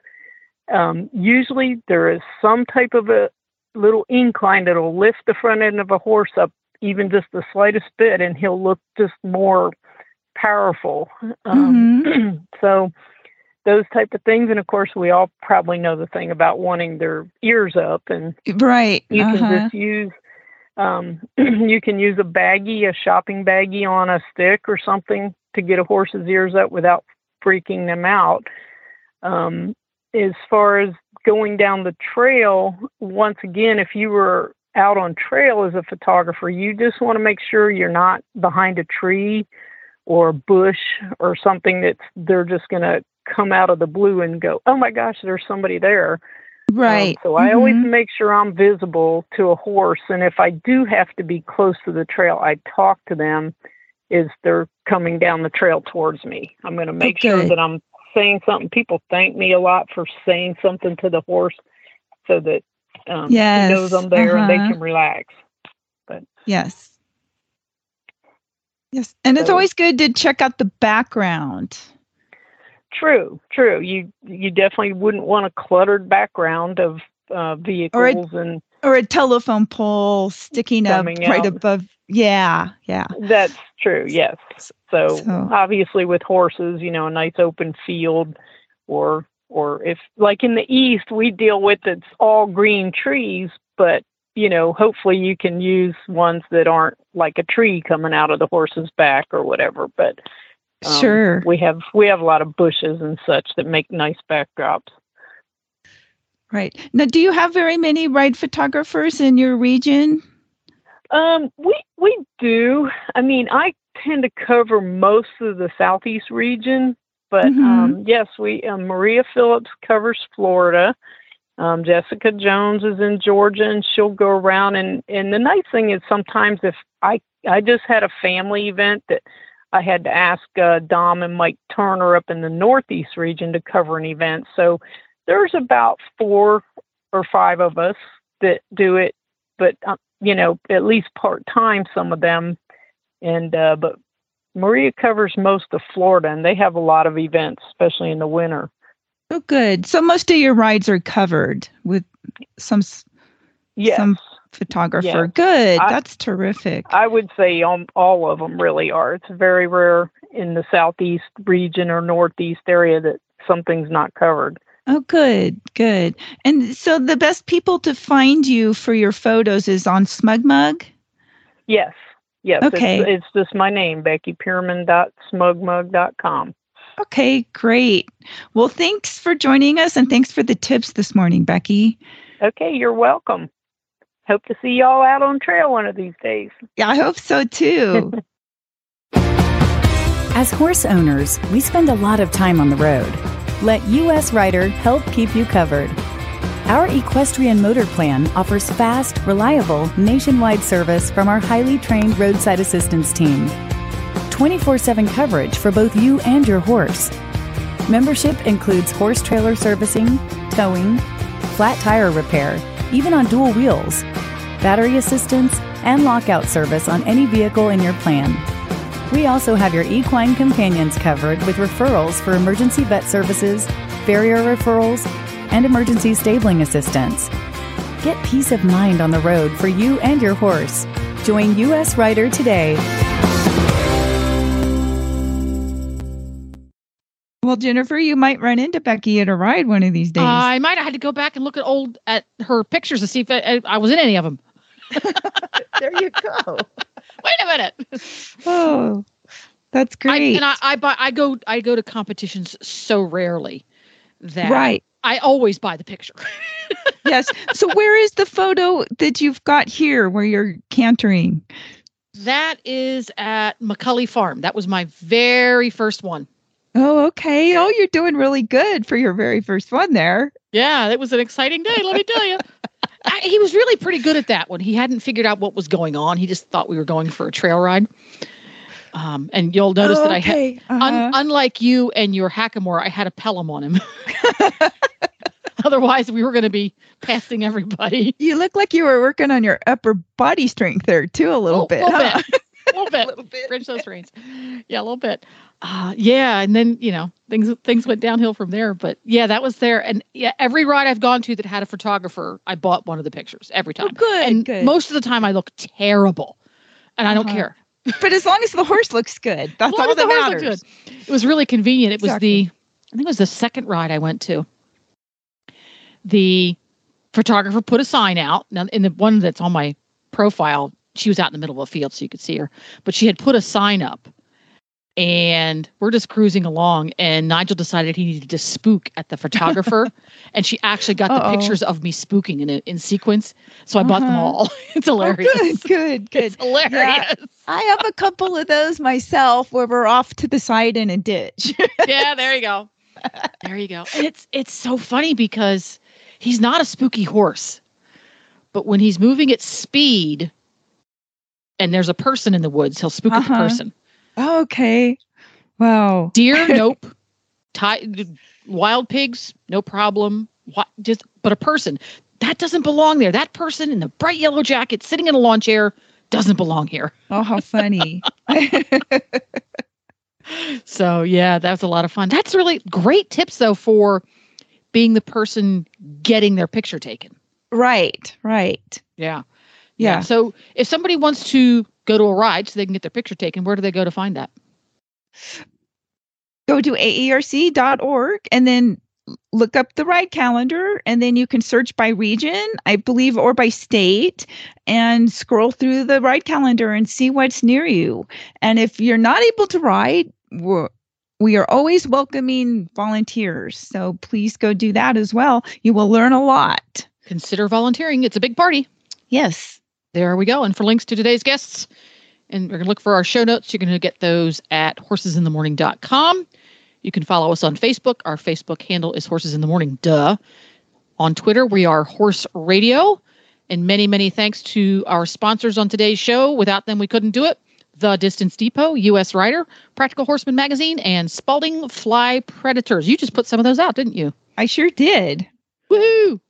Um, usually there is some type of a little incline that'll lift the front end of a horse up even just the slightest bit, and he'll look just more powerful. Um, so those type of things, and of course, we all probably know the thing about wanting their ears up, and Right. you can uh-huh. just use um, you can use a baggie, a shopping baggie on a stick or something to get a horse's ears up without freaking them out. Um, as far as going down the trail, once again, if you were out on trail as a photographer, you just want to make sure you're not behind a tree or a bush or something that's they're just going to come out of the blue and go, oh my gosh, there's somebody there. Um, Right. so I always Mhm. make sure I'm visible to a horse, and if I do have to be close to the trail, I talk to them as they're coming down the trail towards me. I'm going to make sure that I'm saying something. People thank me a lot for saying something to the horse, so that um, he knows I'm there and they uh-huh. can relax. But Yes. Yes. And it's always good to check out the background. True, true. You you definitely wouldn't want a cluttered background of uh, vehicles and Or a telephone pole sticking up Coming right out. above. Yeah. Yeah. That's true, yes. So, So- obviously with horses, you know, a nice open field or or if like in the east we deal with it's all green trees, but you know, hopefully you can use ones that aren't like a tree coming out of the horse's back or whatever, but um, Sure. we have we have a lot of bushes and such that make nice backdrops. Right. Now, do you have very many ride photographers in your region? Um, we we do. I mean, I tend to cover most of the southeast region, but Mhm. um, yes, we um, Maria Phillips covers Florida. Um, Jessica Jones is in Georgia, and she'll go around. and And the nice thing is sometimes if I I just had a family event that I had to ask uh, Dom and Mike Turner up in the northeast region to cover an event. So there's about four or five of us that do it, but um, you know, at least part time, some of them. And uh, but Maria covers most of Florida, and they have a lot of events, especially in the winter. Oh, good. So most of your rides are covered with some Yes. some photographer. Yeah. Good. I- That's terrific. I would say um, all of them really are. It's very rare in the southeast region or northeast area that something's not covered. Oh, good, good. And so the best people to find you for your photos is on SmugMug. Yes, yes. Okay. It's, it's just my name, BeckyPearman.smugmug.com. Okay, great. Well, thanks for joining us and thanks for the tips this morning, Becky. Okay, you're welcome. Hope to see y'all out on trail one of these days. Yeah, I hope so too. As horse owners, we spend a lot of time on the road. Let US Rider help keep you covered. Our equestrian motor plan offers fast, reliable, nationwide service from our highly trained roadside assistance team. 24 7 coverage for both you and your horse. Membership includes horse trailer servicing, towing, flat tire repair, even on dual wheels, battery assistance, and lockout service on any vehicle in your plan. We also have your equine companions covered with referrals for emergency vet services, farrier referrals, and emergency stabling assistance. Get peace of mind on the road for you and your horse. Join US Rider today. Well, Jennifer, you might run into Becky at a ride one of these days. I might have had to go back and look at old at her pictures to see if I, I was in any of them. there you go. Wait a minute. Oh, that's I, great. and I, I buy I go I go to competitions so rarely that right. I always buy the picture. yes. So where is the photo that you've got here where you're cantering? that is at McCully Farm. That was my very first one. Oh, okay. Oh, you're doing really good for your very first one there. Yeah, it was an exciting day, let me tell you. I, he was really pretty good at that one. He hadn't figured out what was going on. He just thought we were going for a trail ride. Um, and you'll notice that I had, okay. Uh-huh. unlike you and your hackamore, I had a Pelham on him. Otherwise, we were going to be passing everybody. you look like you were working on your upper body strength there too, a little Oh, bit. little huh? bit. A little bit. A little bit. Bridge those reins. Yeah, a little bit. Uh, yeah, and then you know things things went downhill from there. But yeah, that was there. And yeah, every ride I've gone to that had a photographer, I bought one of the pictures every time. Oh, good, and good. most of the time I look terrible, and I don't Uh-huh. care. but as long as the horse looks good, that's all that matters. It was really convenient. It was the I think it was the second ride I went to. The photographer put a sign out. Now in the one that's on my profile, she was out in the middle of a field so you could see her. But she had put a sign up. And we're just cruising along, and Nigel decided he needed to spook at the photographer, and she actually got the Uh-oh. pictures of me spooking in in sequence. So I bought them Uh-huh. all. it's Oh, hilarious. good, good, good. It's hilarious. I have a couple of those myself where we're off to the side in a ditch. yeah, there you go. There you go. And it's it's so funny because he's not a spooky horse. But when he's moving at speed and there's a person in the woods, he'll spook at the Uh-huh. Person. okay. Wow. Deer, nope. Ti- wild pigs, no problem. What just but a person that doesn't belong there. That person in the bright yellow jacket sitting in a lawn chair doesn't belong here. Oh, how funny. So yeah, that was a lot of fun. That's really great tips though for being the person getting their picture taken. right, right. Yeah. Yeah. So if somebody wants to go to a ride so they can get their picture taken, where do they go to find that? Go to aerc.org and then look up the ride calendar and then you can search by region, I believe, or by state and scroll through the ride calendar and see what's near you. And if you're not able to ride, we're, We are always welcoming volunteers. So please go do that as well. You will learn a lot. Consider volunteering. It's a big party. Yes. There we go. And for links to today's guests, and we're going to look for our show notes. You're going to get those at horsesinthemorning.com. You can follow us on Facebook. Our Facebook handle is Horses in the Morning. Duh. On Twitter, we are Horse Radio. And many, many thanks to our sponsors on today's show. Without them, we couldn't do it. The Distance Depot, U.S. Rider, Practical Horseman Magazine, and Spalding Fly Predators. You just put some of those out, didn't you? I sure did. Woohoo!